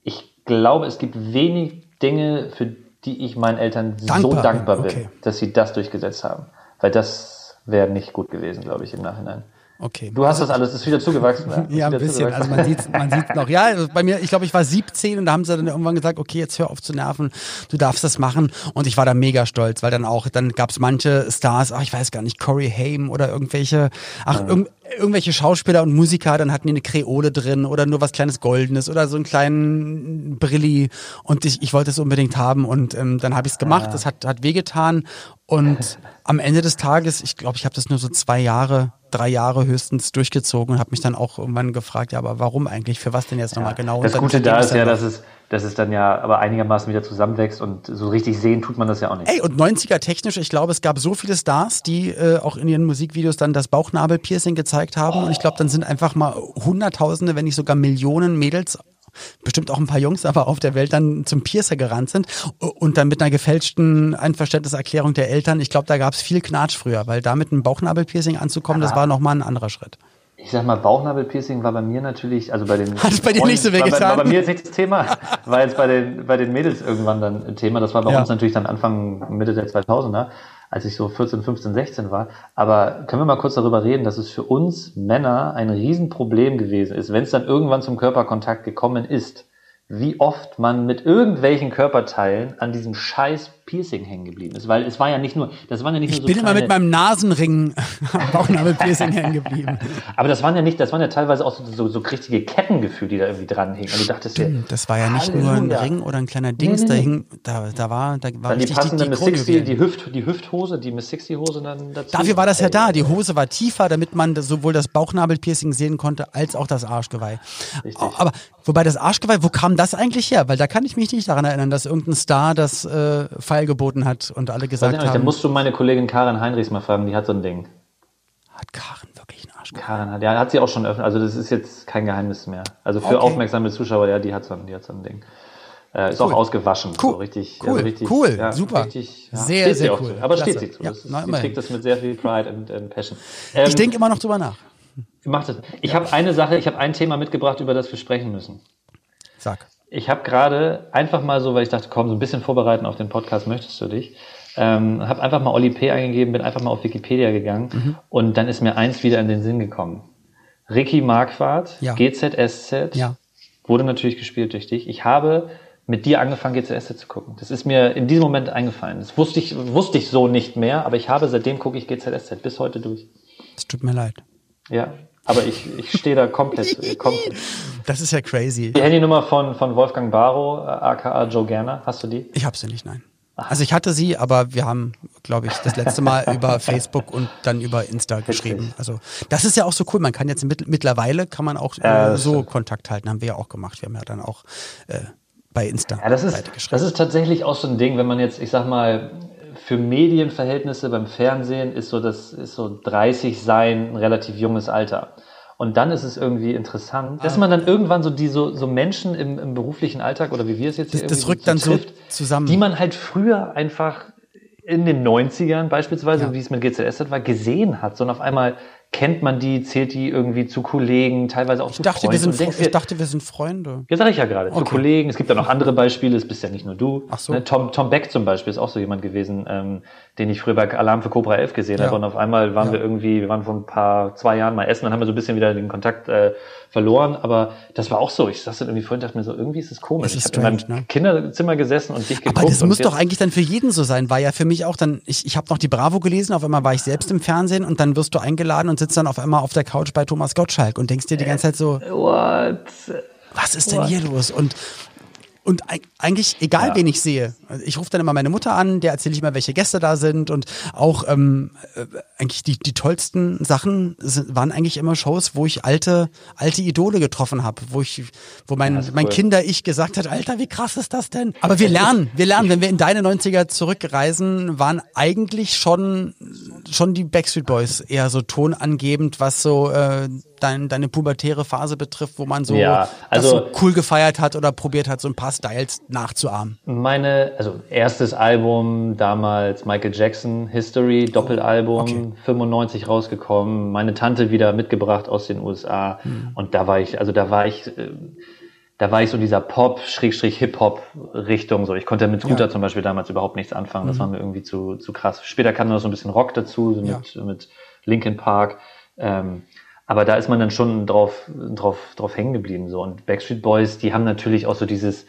ich glaube, es gibt wenig Dinge, für die ich meinen Eltern dankbar. so dankbar bin, okay. dass sie das durchgesetzt haben. Weil das wäre nicht gut gewesen, glaube ich, im Nachhinein. Okay. Du hast das alles, ist wieder zugewachsen. Ne? <laughs> ja, ein bisschen. Also man sieht man sieht noch. Ja, also bei mir, ich glaube, ich war 17 und da haben sie dann irgendwann gesagt, okay, jetzt hör auf zu nerven, du darfst das machen. Und ich war da mega stolz, weil dann auch, dann gab es manche Stars, ach, ich weiß gar nicht, Corey Haim oder irgendwelche, ach, ja. irg irgendwelche Schauspieler und Musiker, dann hatten die eine Kreole drin oder nur was kleines Goldenes oder so einen kleinen Brilli. Und ich, ich wollte es unbedingt haben und ähm, dann habe ich es gemacht. Es hat, hat wehgetan. Und am Ende des Tages, ich glaube, ich habe das nur so zwei Jahre drei Jahre höchstens durchgezogen und habe mich dann auch irgendwann gefragt, ja, aber warum eigentlich? Für was denn jetzt nochmal genau? Das Gute da ist ja, dass es, dass es dann ja aber einigermaßen wieder zusammenwächst und so richtig sehen tut man das ja auch nicht. Ey, und 90er technisch, ich glaube, es gab so viele Stars, die äh, auch in ihren Musikvideos dann das Bauchnabelpiercing gezeigt haben. Oh. Und ich glaube, dann sind einfach mal Hunderttausende, wenn nicht sogar Millionen Mädels bestimmt auch ein paar Jungs, aber auf der Welt dann zum Piercer gerannt sind und dann mit einer gefälschten Einverständniserklärung der Eltern. Ich glaube, da gab es viel Knatsch früher, weil da mit einem Bauchnabelpiercing anzukommen, ja. das war nochmal ein anderer Schritt. Ich sag mal, Bauchnabelpiercing war bei mir natürlich, also bei den. Hat es bei dir nicht so wehgetan? War, war bei mir jetzt nicht das Thema, <laughs> war jetzt bei den, bei den Mädels irgendwann dann ein Thema. Das war bei ja. uns natürlich dann Anfang, Mitte der 2000er als ich so 14, 15, 16 war. Aber können wir mal kurz darüber reden, dass es für uns Männer ein Riesenproblem gewesen ist, wenn es dann irgendwann zum Körperkontakt gekommen ist, wie oft man mit irgendwelchen Körperteilen an diesem scheiß Piercing hängen geblieben ist, weil es war ja nicht nur, das waren ja nicht ich nur so Ich bin immer mit meinem Nasenring am Bauchnabelpiercing hängen geblieben. <laughs> Aber das waren ja nicht, das waren ja teilweise auch so, so, so richtige Kettengefühle, die da irgendwie dran hingen. Und du dachtest ja, das war ja nicht Halleluja. nur ein Ring oder ein kleiner Dings, nee, nee. da hing, da, da war, da war dann die passende die, die, Miss 60, die, Hüft, die Hüfthose, die Miss 60 Hose dann dazu. Dafür war das ja da. Die Hose war tiefer, damit man sowohl das Bauchnabelpiercing sehen konnte, als auch das Arschgeweih. Richtig. Aber wobei das Arschgeweih, wo kam das eigentlich her? Weil da kann ich mich nicht daran erinnern, dass irgendein Star das äh, Pfeil geboten hat und alle gesagt nicht, haben. Dann musst du meine Kollegin Karin Heinrichs mal fragen, die hat so ein Ding. Hat Karin wirklich einen Arsch? Karin hat, ja, hat sie auch schon öffnet. Also das ist jetzt kein Geheimnis mehr. Also für okay. aufmerksame Zuschauer, ja, die hat so ein, die hat so ein Ding. Äh, ist cool. auch ausgewaschen. Cool. So richtig, cool. Also richtig, cool. Ja, super. Richtig, ja, sehr, sehr cool. Zu. Aber Klasse. steht sie zu. Ja, ist, sie trägt das mit sehr viel Pride und, und Passion. Ähm, ich denke immer noch drüber nach. Macht das. Ich ja. habe eine Sache, ich habe ein Thema mitgebracht, über das wir sprechen müssen. Sag. Ich habe gerade einfach mal so, weil ich dachte, komm, so ein bisschen vorbereiten auf den Podcast möchtest du dich. Ähm, habe einfach mal Oli P. eingegeben, bin einfach mal auf Wikipedia gegangen mhm. und dann ist mir eins wieder in den Sinn gekommen. Ricky Marquardt, ja. GZSZ, ja. wurde natürlich gespielt durch dich. Ich habe mit dir angefangen, GZSZ zu gucken. Das ist mir in diesem Moment eingefallen. Das wusste ich, wusste ich so nicht mehr, aber ich habe seitdem gucke ich GZSZ bis heute durch. Es tut mir leid. Ja, aber ich, ich stehe da komplett, komplett. Das ist ja crazy. Die Handynummer von, von Wolfgang Barrow, aka Joe Gerner, hast du die? Ich habe sie nicht, nein. Also ich hatte sie, aber wir haben, glaube ich, das letzte Mal <laughs> über Facebook und dann über Insta geschrieben. Also das ist ja auch so cool. Man kann jetzt mit, mittlerweile kann man auch äh, so stimmt. Kontakt halten. Haben wir ja auch gemacht. Wir haben ja dann auch äh, bei Insta. Ja, das ist, das ist tatsächlich auch so ein Ding, wenn man jetzt, ich sag mal, für Medienverhältnisse beim Fernsehen ist so das ist so 30 sein ein relativ junges Alter. Und dann ist es irgendwie interessant, dass man dann irgendwann so die so, so Menschen im, im beruflichen Alltag oder wie wir es jetzt hier das, das rückt so dann trifft, so zusammen, die man halt früher einfach in den 90ern beispielsweise, ja. wie es mit GCS war, gesehen hat, sondern auf einmal kennt man die, zählt die irgendwie zu Kollegen, teilweise auch ich zu dachte, Freunden. Wir sind, denkst, ich dachte, wir sind Freunde. Ja, sag ich ja gerade. Okay. Zu Kollegen. Es gibt ja noch andere Beispiele. Es bist ja nicht nur du. Ach so. Ne, Tom, Tom Beck zum Beispiel ist auch so jemand gewesen, ähm, den ich früher bei Alarm für Cobra 11 gesehen ja. habe. Und auf einmal waren ja. wir irgendwie, wir waren vor ein paar, zwei Jahren mal essen, dann haben wir so ein bisschen wieder den Kontakt äh, verloren. Aber das war auch so. Ich saß dann irgendwie vorhin dachte mir so, irgendwie ist es komisch. Ist ich habe in meinem ne? Kinderzimmer gesessen und dich geguckt. Aber das muss doch eigentlich dann für jeden so sein. War ja für mich auch dann, ich, ich habe noch die Bravo gelesen, auf einmal war ich selbst im Fernsehen und dann wirst du eingeladen und sitzt dann auf einmal auf der Couch bei Thomas Gottschalk und denkst dir die ganze Zeit so, What? was ist denn What? hier los? Und und eigentlich, egal ja. wen ich sehe, ich rufe dann immer meine Mutter an, der erzähle ich immer, welche Gäste da sind und auch ähm, äh, eigentlich die, die tollsten Sachen sind, waren eigentlich immer Shows, wo ich alte, alte Idole getroffen habe, wo ich, wo mein, ja, mein cool. Kinder-Ich gesagt hat, Alter, wie krass ist das denn? Aber wir lernen, wir lernen, wenn wir in deine 90er zurückreisen, waren eigentlich schon, schon die Backstreet Boys eher so tonangebend, was so äh, dein, deine pubertäre Phase betrifft, wo man so, ja, also, so cool gefeiert hat oder probiert hat, so ein paar Styles nachzuahmen? Meine, also erstes Album damals Michael Jackson History, Doppelalbum, okay. 95 rausgekommen, meine Tante wieder mitgebracht aus den USA mhm. und da war ich, also da war ich, da war ich so in dieser Pop, Schrägstrich Hip-Hop Richtung, so. Ich konnte mit Scooter ja. zum Beispiel damals überhaupt nichts anfangen, das mhm. war mir irgendwie zu, zu krass. Später kam noch so ein bisschen Rock dazu, so mit, ja. mit Linkin Park, ähm, aber da ist man dann schon drauf, drauf, drauf hängen geblieben. So. Und Backstreet Boys, die haben natürlich auch so dieses,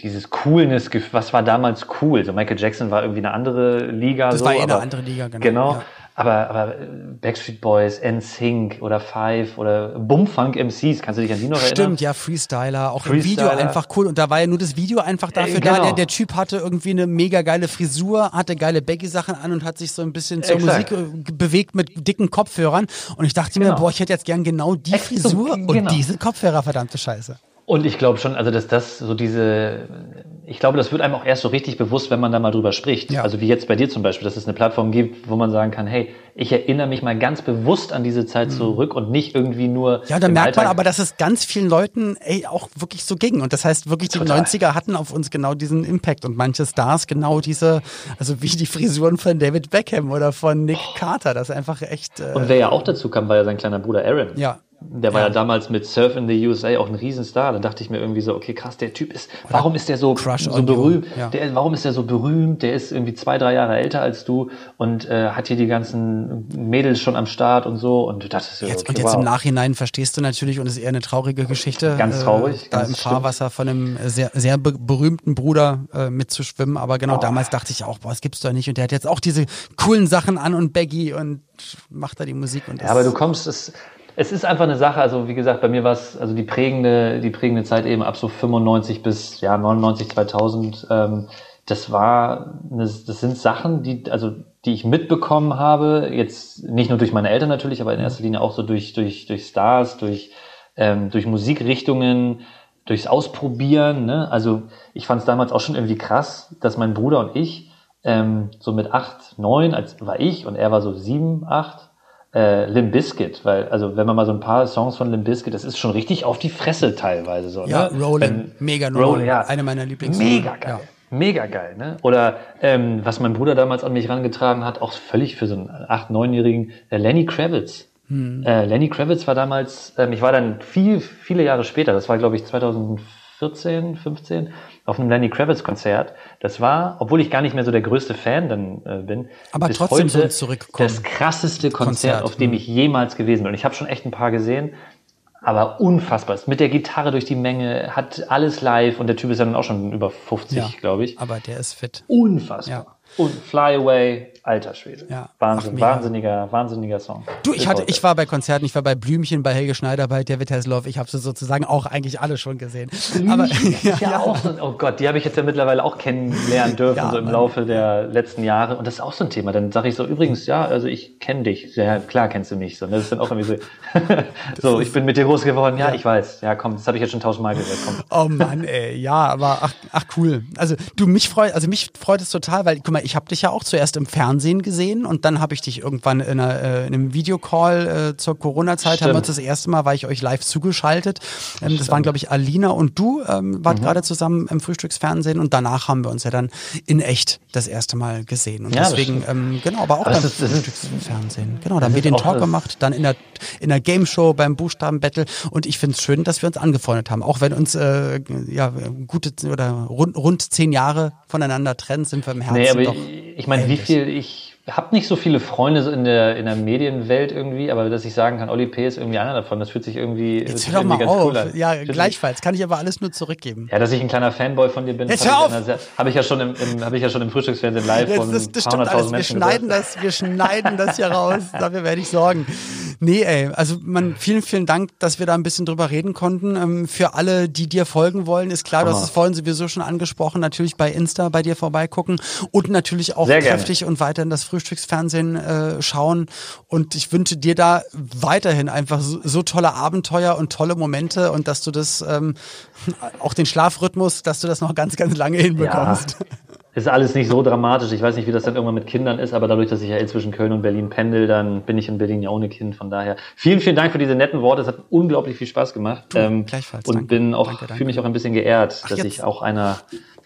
dieses Coolness, was war damals cool? So Michael Jackson war irgendwie eine andere Liga. Das so, war eh eine andere Liga, genau. Genau. Ja. Aber, aber Backstreet Boys, NSYNC oder Five oder Bumfunk MCs, kannst du dich an die noch erinnern? Stimmt, ja, Freestyler, auch Freestyler. im Video einfach cool. Und da war ja nur das Video einfach dafür äh, genau. da. Der, der Typ hatte irgendwie eine mega geile Frisur, hatte geile Baggy-Sachen an und hat sich so ein bisschen zur Exakt. Musik bewegt mit dicken Kopfhörern. Und ich dachte genau. mir, boah, ich hätte jetzt gern genau die Frisur genau. und diese Kopfhörer, verdammte Scheiße. Und ich glaube schon, also dass das so diese, ich glaube, das wird einem auch erst so richtig bewusst, wenn man da mal drüber spricht. Ja. Also wie jetzt bei dir zum Beispiel, dass es eine Plattform gibt, wo man sagen kann, hey, ich erinnere mich mal ganz bewusst an diese Zeit mhm. zurück und nicht irgendwie nur. Ja, da merkt Alltag. man aber, dass es ganz vielen Leuten ey, auch wirklich so ging. Und das heißt wirklich, die Total. 90er hatten auf uns genau diesen Impact und manche Stars genau diese, also wie die Frisuren von David Beckham oder von Nick oh. Carter, das ist einfach echt. Äh, und wer ja auch dazu kam, war ja sein kleiner Bruder Aaron. Ja. Der war ja. ja. damals mit Surf in the USA auch ein Riesenstar. Dann dachte ich mir irgendwie so, okay, krass, der Typ ist, warum ist der so, Crush so berühmt? Ja. Der, warum ist er so berühmt? Der ist irgendwie zwei, drei Jahre älter als du und äh, hat hier die ganzen Mädels schon am Start und so. Und dachtest, ja, Jetzt, okay, und jetzt wow. im Nachhinein verstehst du natürlich, und es ist eher eine traurige Geschichte. Ganz traurig, Äh, da ganz im stimmt. Fahrwasser von einem sehr, sehr be berühmten Bruder äh, mitzuschwimmen. Aber genau Oh. damals dachte ich auch, boah, das gibt's doch nicht. Und der hat jetzt auch diese coolen Sachen an und Baggy und macht da die Musik. Und Ja, aber du kommst, es, es ist einfach eine Sache, also wie gesagt, bei mir war es, also die prägende, die prägende Zeit eben ab so 95 bis ja, 99, 2000, ähm, das war, eine, das sind Sachen, die, also, die ich mitbekommen habe, jetzt nicht nur durch meine Eltern natürlich, aber in erster Linie auch so durch, durch, durch Stars, durch, ähm, durch Musikrichtungen, durchs Ausprobieren, ne? Also ich fand es damals auch schon irgendwie krass, dass mein Bruder und ich ähm, so mit acht, neun, als war ich und er war so sieben, acht, äh, Limp Bizkit, weil, also wenn man mal so ein paar Songs von Limp Bizkit, das ist schon richtig auf die Fresse teilweise so. ja, ne? Rollin, mega Rollin, ja. eine meiner Lieblings. Mega geil. Ja. Mega geil, ne? Oder ähm, was mein Bruder damals an mich rangetragen hat, auch völlig für so einen 8-, 9-Jährigen, äh, Lenny Kravitz. Hm. Äh, Lenny Kravitz war damals, ähm, ich war dann viel, viele Jahre später, das war glaube ich 2014, 15, auf einem Lenny Kravitz Konzert. Das war, obwohl ich gar nicht mehr so der größte Fan dann äh, bin, Aber bis trotzdem heute Zurückkommen. das krasseste Konzert, Konzert, auf dem hm. ich jemals gewesen bin. Und ich habe schon echt ein paar gesehen. Aber unfassbar. Ist Mit der Gitarre durch die Menge, hat alles live und der Typ ist ja dann auch schon über 50, Ja. glaube ich. Aber der ist fit. Unfassbar. Ja. Und Fly Away, alter Schwede. Ja. Wahnsinn, Ach, wahnsinniger, wahnsinniger Song. Du, ich hatte, ich war bei Konzerten, ich war bei Blümchen, bei Helge Schneider, bei David Hasselhoff. Ich habe sie sozusagen auch eigentlich alle schon gesehen. Aber <laughs> ja, ja, auch so, oh Gott, die habe ich jetzt ja mittlerweile auch kennenlernen dürfen, Ja, so im Mann. Laufe der letzten Jahre. Und das ist auch so ein Thema. Dann sage ich so, übrigens, ja, also ich kenne dich. Ja, klar kennst du mich. So, ne? Das ist dann auch irgendwie so, <laughs> so, ich bin mit dir groß geworden. Ja, ich weiß. Ja, komm, das habe ich jetzt schon tausendmal gesagt. Komm. Oh Mann, ey, ja, aber ach, ach cool. Also du mich freut, also mich freut es total, weil guck mal, ich habe dich ja auch zuerst im Fernsehen gesehen und dann habe ich dich irgendwann in, einer, äh, in einem Videocall äh, zur Corona-Zeit haben wir uns das erste Mal, war ich euch live zugeschaltet. Ähm, das waren glaube ich Alina und du ähm, wart Mhm. gerade zusammen im Frühstücksfernsehen und danach haben wir uns ja dann in echt das erste Mal gesehen und Ja, deswegen ähm, genau, aber auch Aber beim ist- Frühstücksfernsehen. Genau, da haben wir den Talk gemacht, dann in der in der Game Show beim Buchstabenbattle und ich finde es schön, dass wir uns angefreundet haben, auch wenn uns äh, ja gute oder rund, rund zehn Jahre voneinander trennen, sind wir im Herzen Nee, aber doch. ich, ich meine, wie viel, ich habe nicht so viele Freunde in der, in der Medienwelt irgendwie, aber dass ich sagen kann, Oli P. ist irgendwie einer davon, das fühlt sich irgendwie, Jetzt hör doch mal ganz auf. cool an. ja, sich- gleichfalls. Kann ich aber alles nur zurückgeben. Ja, dass ich ein kleiner Fanboy von dir bin, habe ich, ja- habe ich ja schon im, im, habe ich ja schon im Frühstücksfernsehen live Jetzt, von das, das stimmt 200.000 alles. Wir schneiden gesagt. das, wir schneiden das hier raus. <laughs> Dafür werde ich sorgen. Nee, ey, also man, vielen, vielen Dank, dass wir da ein bisschen drüber reden konnten. Ähm, für alle, die dir folgen wollen, ist klar, du hast es vorhin sowieso schon angesprochen, natürlich bei Insta bei dir vorbeigucken und natürlich auch kräftig und weiterhin das Frühstücksfernsehen äh, schauen. Und ich wünsche dir da weiterhin einfach so, so tolle Abenteuer und tolle Momente und dass du das ähm, <laughs> auch den Schlafrhythmus, dass du das noch ganz, ganz lange hinbekommst. Ist alles nicht so dramatisch. Ich weiß nicht, wie das dann irgendwann mit Kindern ist, aber dadurch, dass ich ja eh zwischen Köln und Berlin pendel, dann bin ich in Berlin ja ohne Kind. Von daher vielen, vielen Dank für diese netten Worte. Es hat unglaublich viel Spaß gemacht. Ähm, gleichfalls. Und Danke. bin auch, fühle mich auch ein bisschen geehrt, dass jetzt- ich auch einer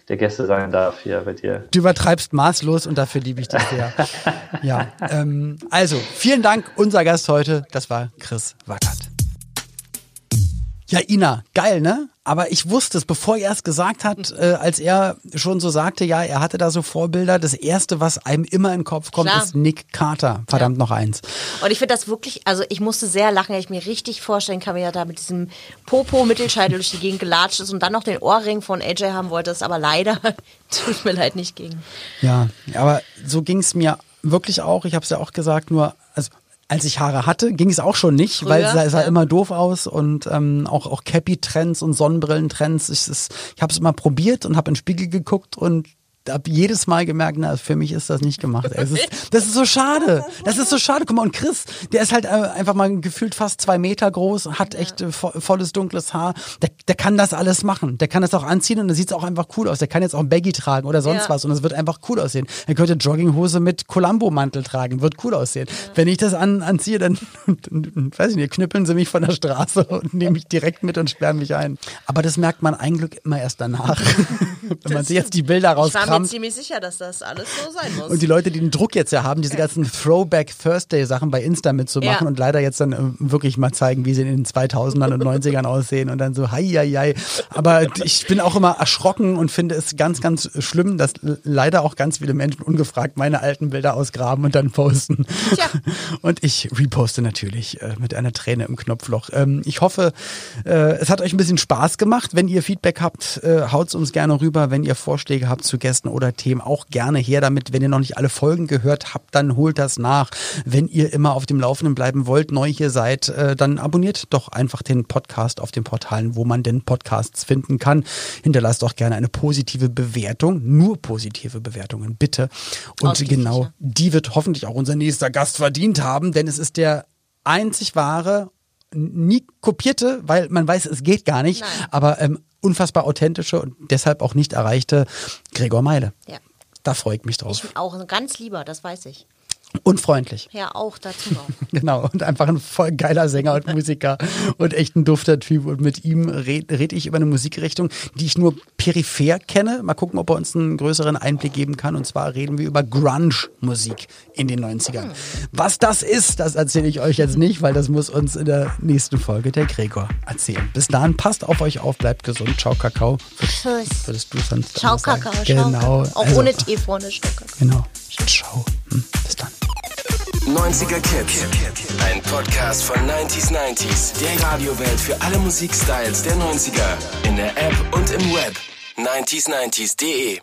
der Gäste sein darf hier bei dir. Du übertreibst maßlos und dafür liebe ich dich sehr. <laughs> ja, ähm, also vielen Dank. Unser Gast heute, das war Chris Wackert. Ja, Ina, geil, ne? Aber ich wusste es, bevor er es gesagt hat, äh, als er schon so sagte, ja, er hatte da so Vorbilder. Das erste, was einem immer in den Kopf kommt, Klar. ist Nick Carter. Verdammt noch eins. Und ich finde das wirklich, also ich musste sehr lachen, weil ich mir richtig vorstellen kann, wie er da mit diesem Popo-Mittelscheitel durch die Gegend gelatscht ist und dann noch den Ohrring von AJ haben wollte, das aber leider, <laughs> tut mir leid, nicht ging. Ja, aber so ging es mir wirklich auch. Ich habe es ja auch gesagt, nur also als ich Haare hatte, ging es auch schon nicht, weil es sah, sah ja. immer doof aus und ähm, auch auch Cappy-Trends und Sonnenbrillentrends. Ich, ich habe es immer probiert und habe in den Spiegel geguckt und habe jedes Mal gemerkt, na, für mich ist das nicht gemacht. Ist, das ist so schade. Das ist so schade. Guck mal, und Chris, der ist halt äh, einfach mal gefühlt fast zwei Meter groß, hat echt äh, vo- volles dunkles Haar. Der, der kann das alles machen. Der kann das auch anziehen und da sieht es auch einfach cool aus. Der kann jetzt auch ein Baggy tragen oder sonst Ja. was und es wird einfach cool aussehen. Er könnte Jogginghose mit Columbo-Mantel tragen, wird cool aussehen. Wenn ich das an, anziehe, <laughs> dann, weiß ich nicht, knüppeln sie mich von der Straße <laughs> und nehmen mich direkt mit und sperren mich ein. Aber das merkt man ein Glück immer erst danach. <laughs> Wenn man sich jetzt die Bilder war mir ziemlich sicher, dass das alles so sein muss. Und die Leute, die den Druck jetzt ja haben, diese ganzen Throwback Thursday Sachen bei Insta mitzumachen Ja. und leider jetzt dann äh, wirklich mal zeigen, wie sie in den 2000ern und 90ern <laughs> aussehen und dann so, hei, hei, hei. Aber ich bin auch immer erschrocken und finde es ganz, ganz schlimm, dass leider auch ganz viele Menschen ungefragt meine alten Bilder ausgraben und dann posten. Tja. <laughs> Und ich reposte natürlich äh, mit einer Träne im Knopfloch. Ähm, ich hoffe, äh, es hat euch ein bisschen Spaß gemacht. Wenn ihr Feedback habt, äh, haut's uns gerne rüber. Wenn ihr Vorschläge habt zu Gästen oder Themen, auch gerne her damit. Wenn ihr noch nicht alle Folgen gehört habt, dann holt das nach. Wenn ihr immer auf dem Laufenden bleiben wollt, neu hier seid, äh, dann abonniert doch einfach den Podcast auf den Portalen, wo man denn Podcasts finden kann. Hinterlasst auch gerne eine positive Bewertung. Nur positive Bewertungen, bitte. Und Ausschließlich, genau, ja. die wird hoffentlich auch unser nächster Gast verdient haben, denn es ist der einzig wahre, nie kopierte, weil man weiß, es geht gar nicht, Nein. aber ähm, unfassbar authentische und deshalb auch nicht erreichte Gregor Meile. Ja. Da freue ich mich drauf. Ich auch ganz lieber, das weiß ich. Und freundlich. Ja, auch dazu noch. <laughs> Genau, und einfach ein voll geiler Sänger und Musiker und echt ein dufter Typ. Und mit ihm rede red ich über eine Musikrichtung, die ich nur peripher kenne. Mal gucken, ob er uns einen größeren Einblick geben kann. Und zwar reden wir über Grunge-Musik in den 90ern. Was das ist, das erzähle ich euch jetzt nicht, weil das muss uns in der nächsten Folge der Gregor erzählen. Bis dahin, passt auf euch auf, bleibt gesund. Ciao, Kakao. Tschüss. Würdest du sonst Ciao? Kakao. Genau. Auch also, ohne Tee vorne, Kakao. Genau. Ciao. Hm, bis dann. 90er Kids. Ein Podcast von 90s 90s. Der Radiowelt für alle Musikstyles der 90er. In der App und im Web. 90s90s.de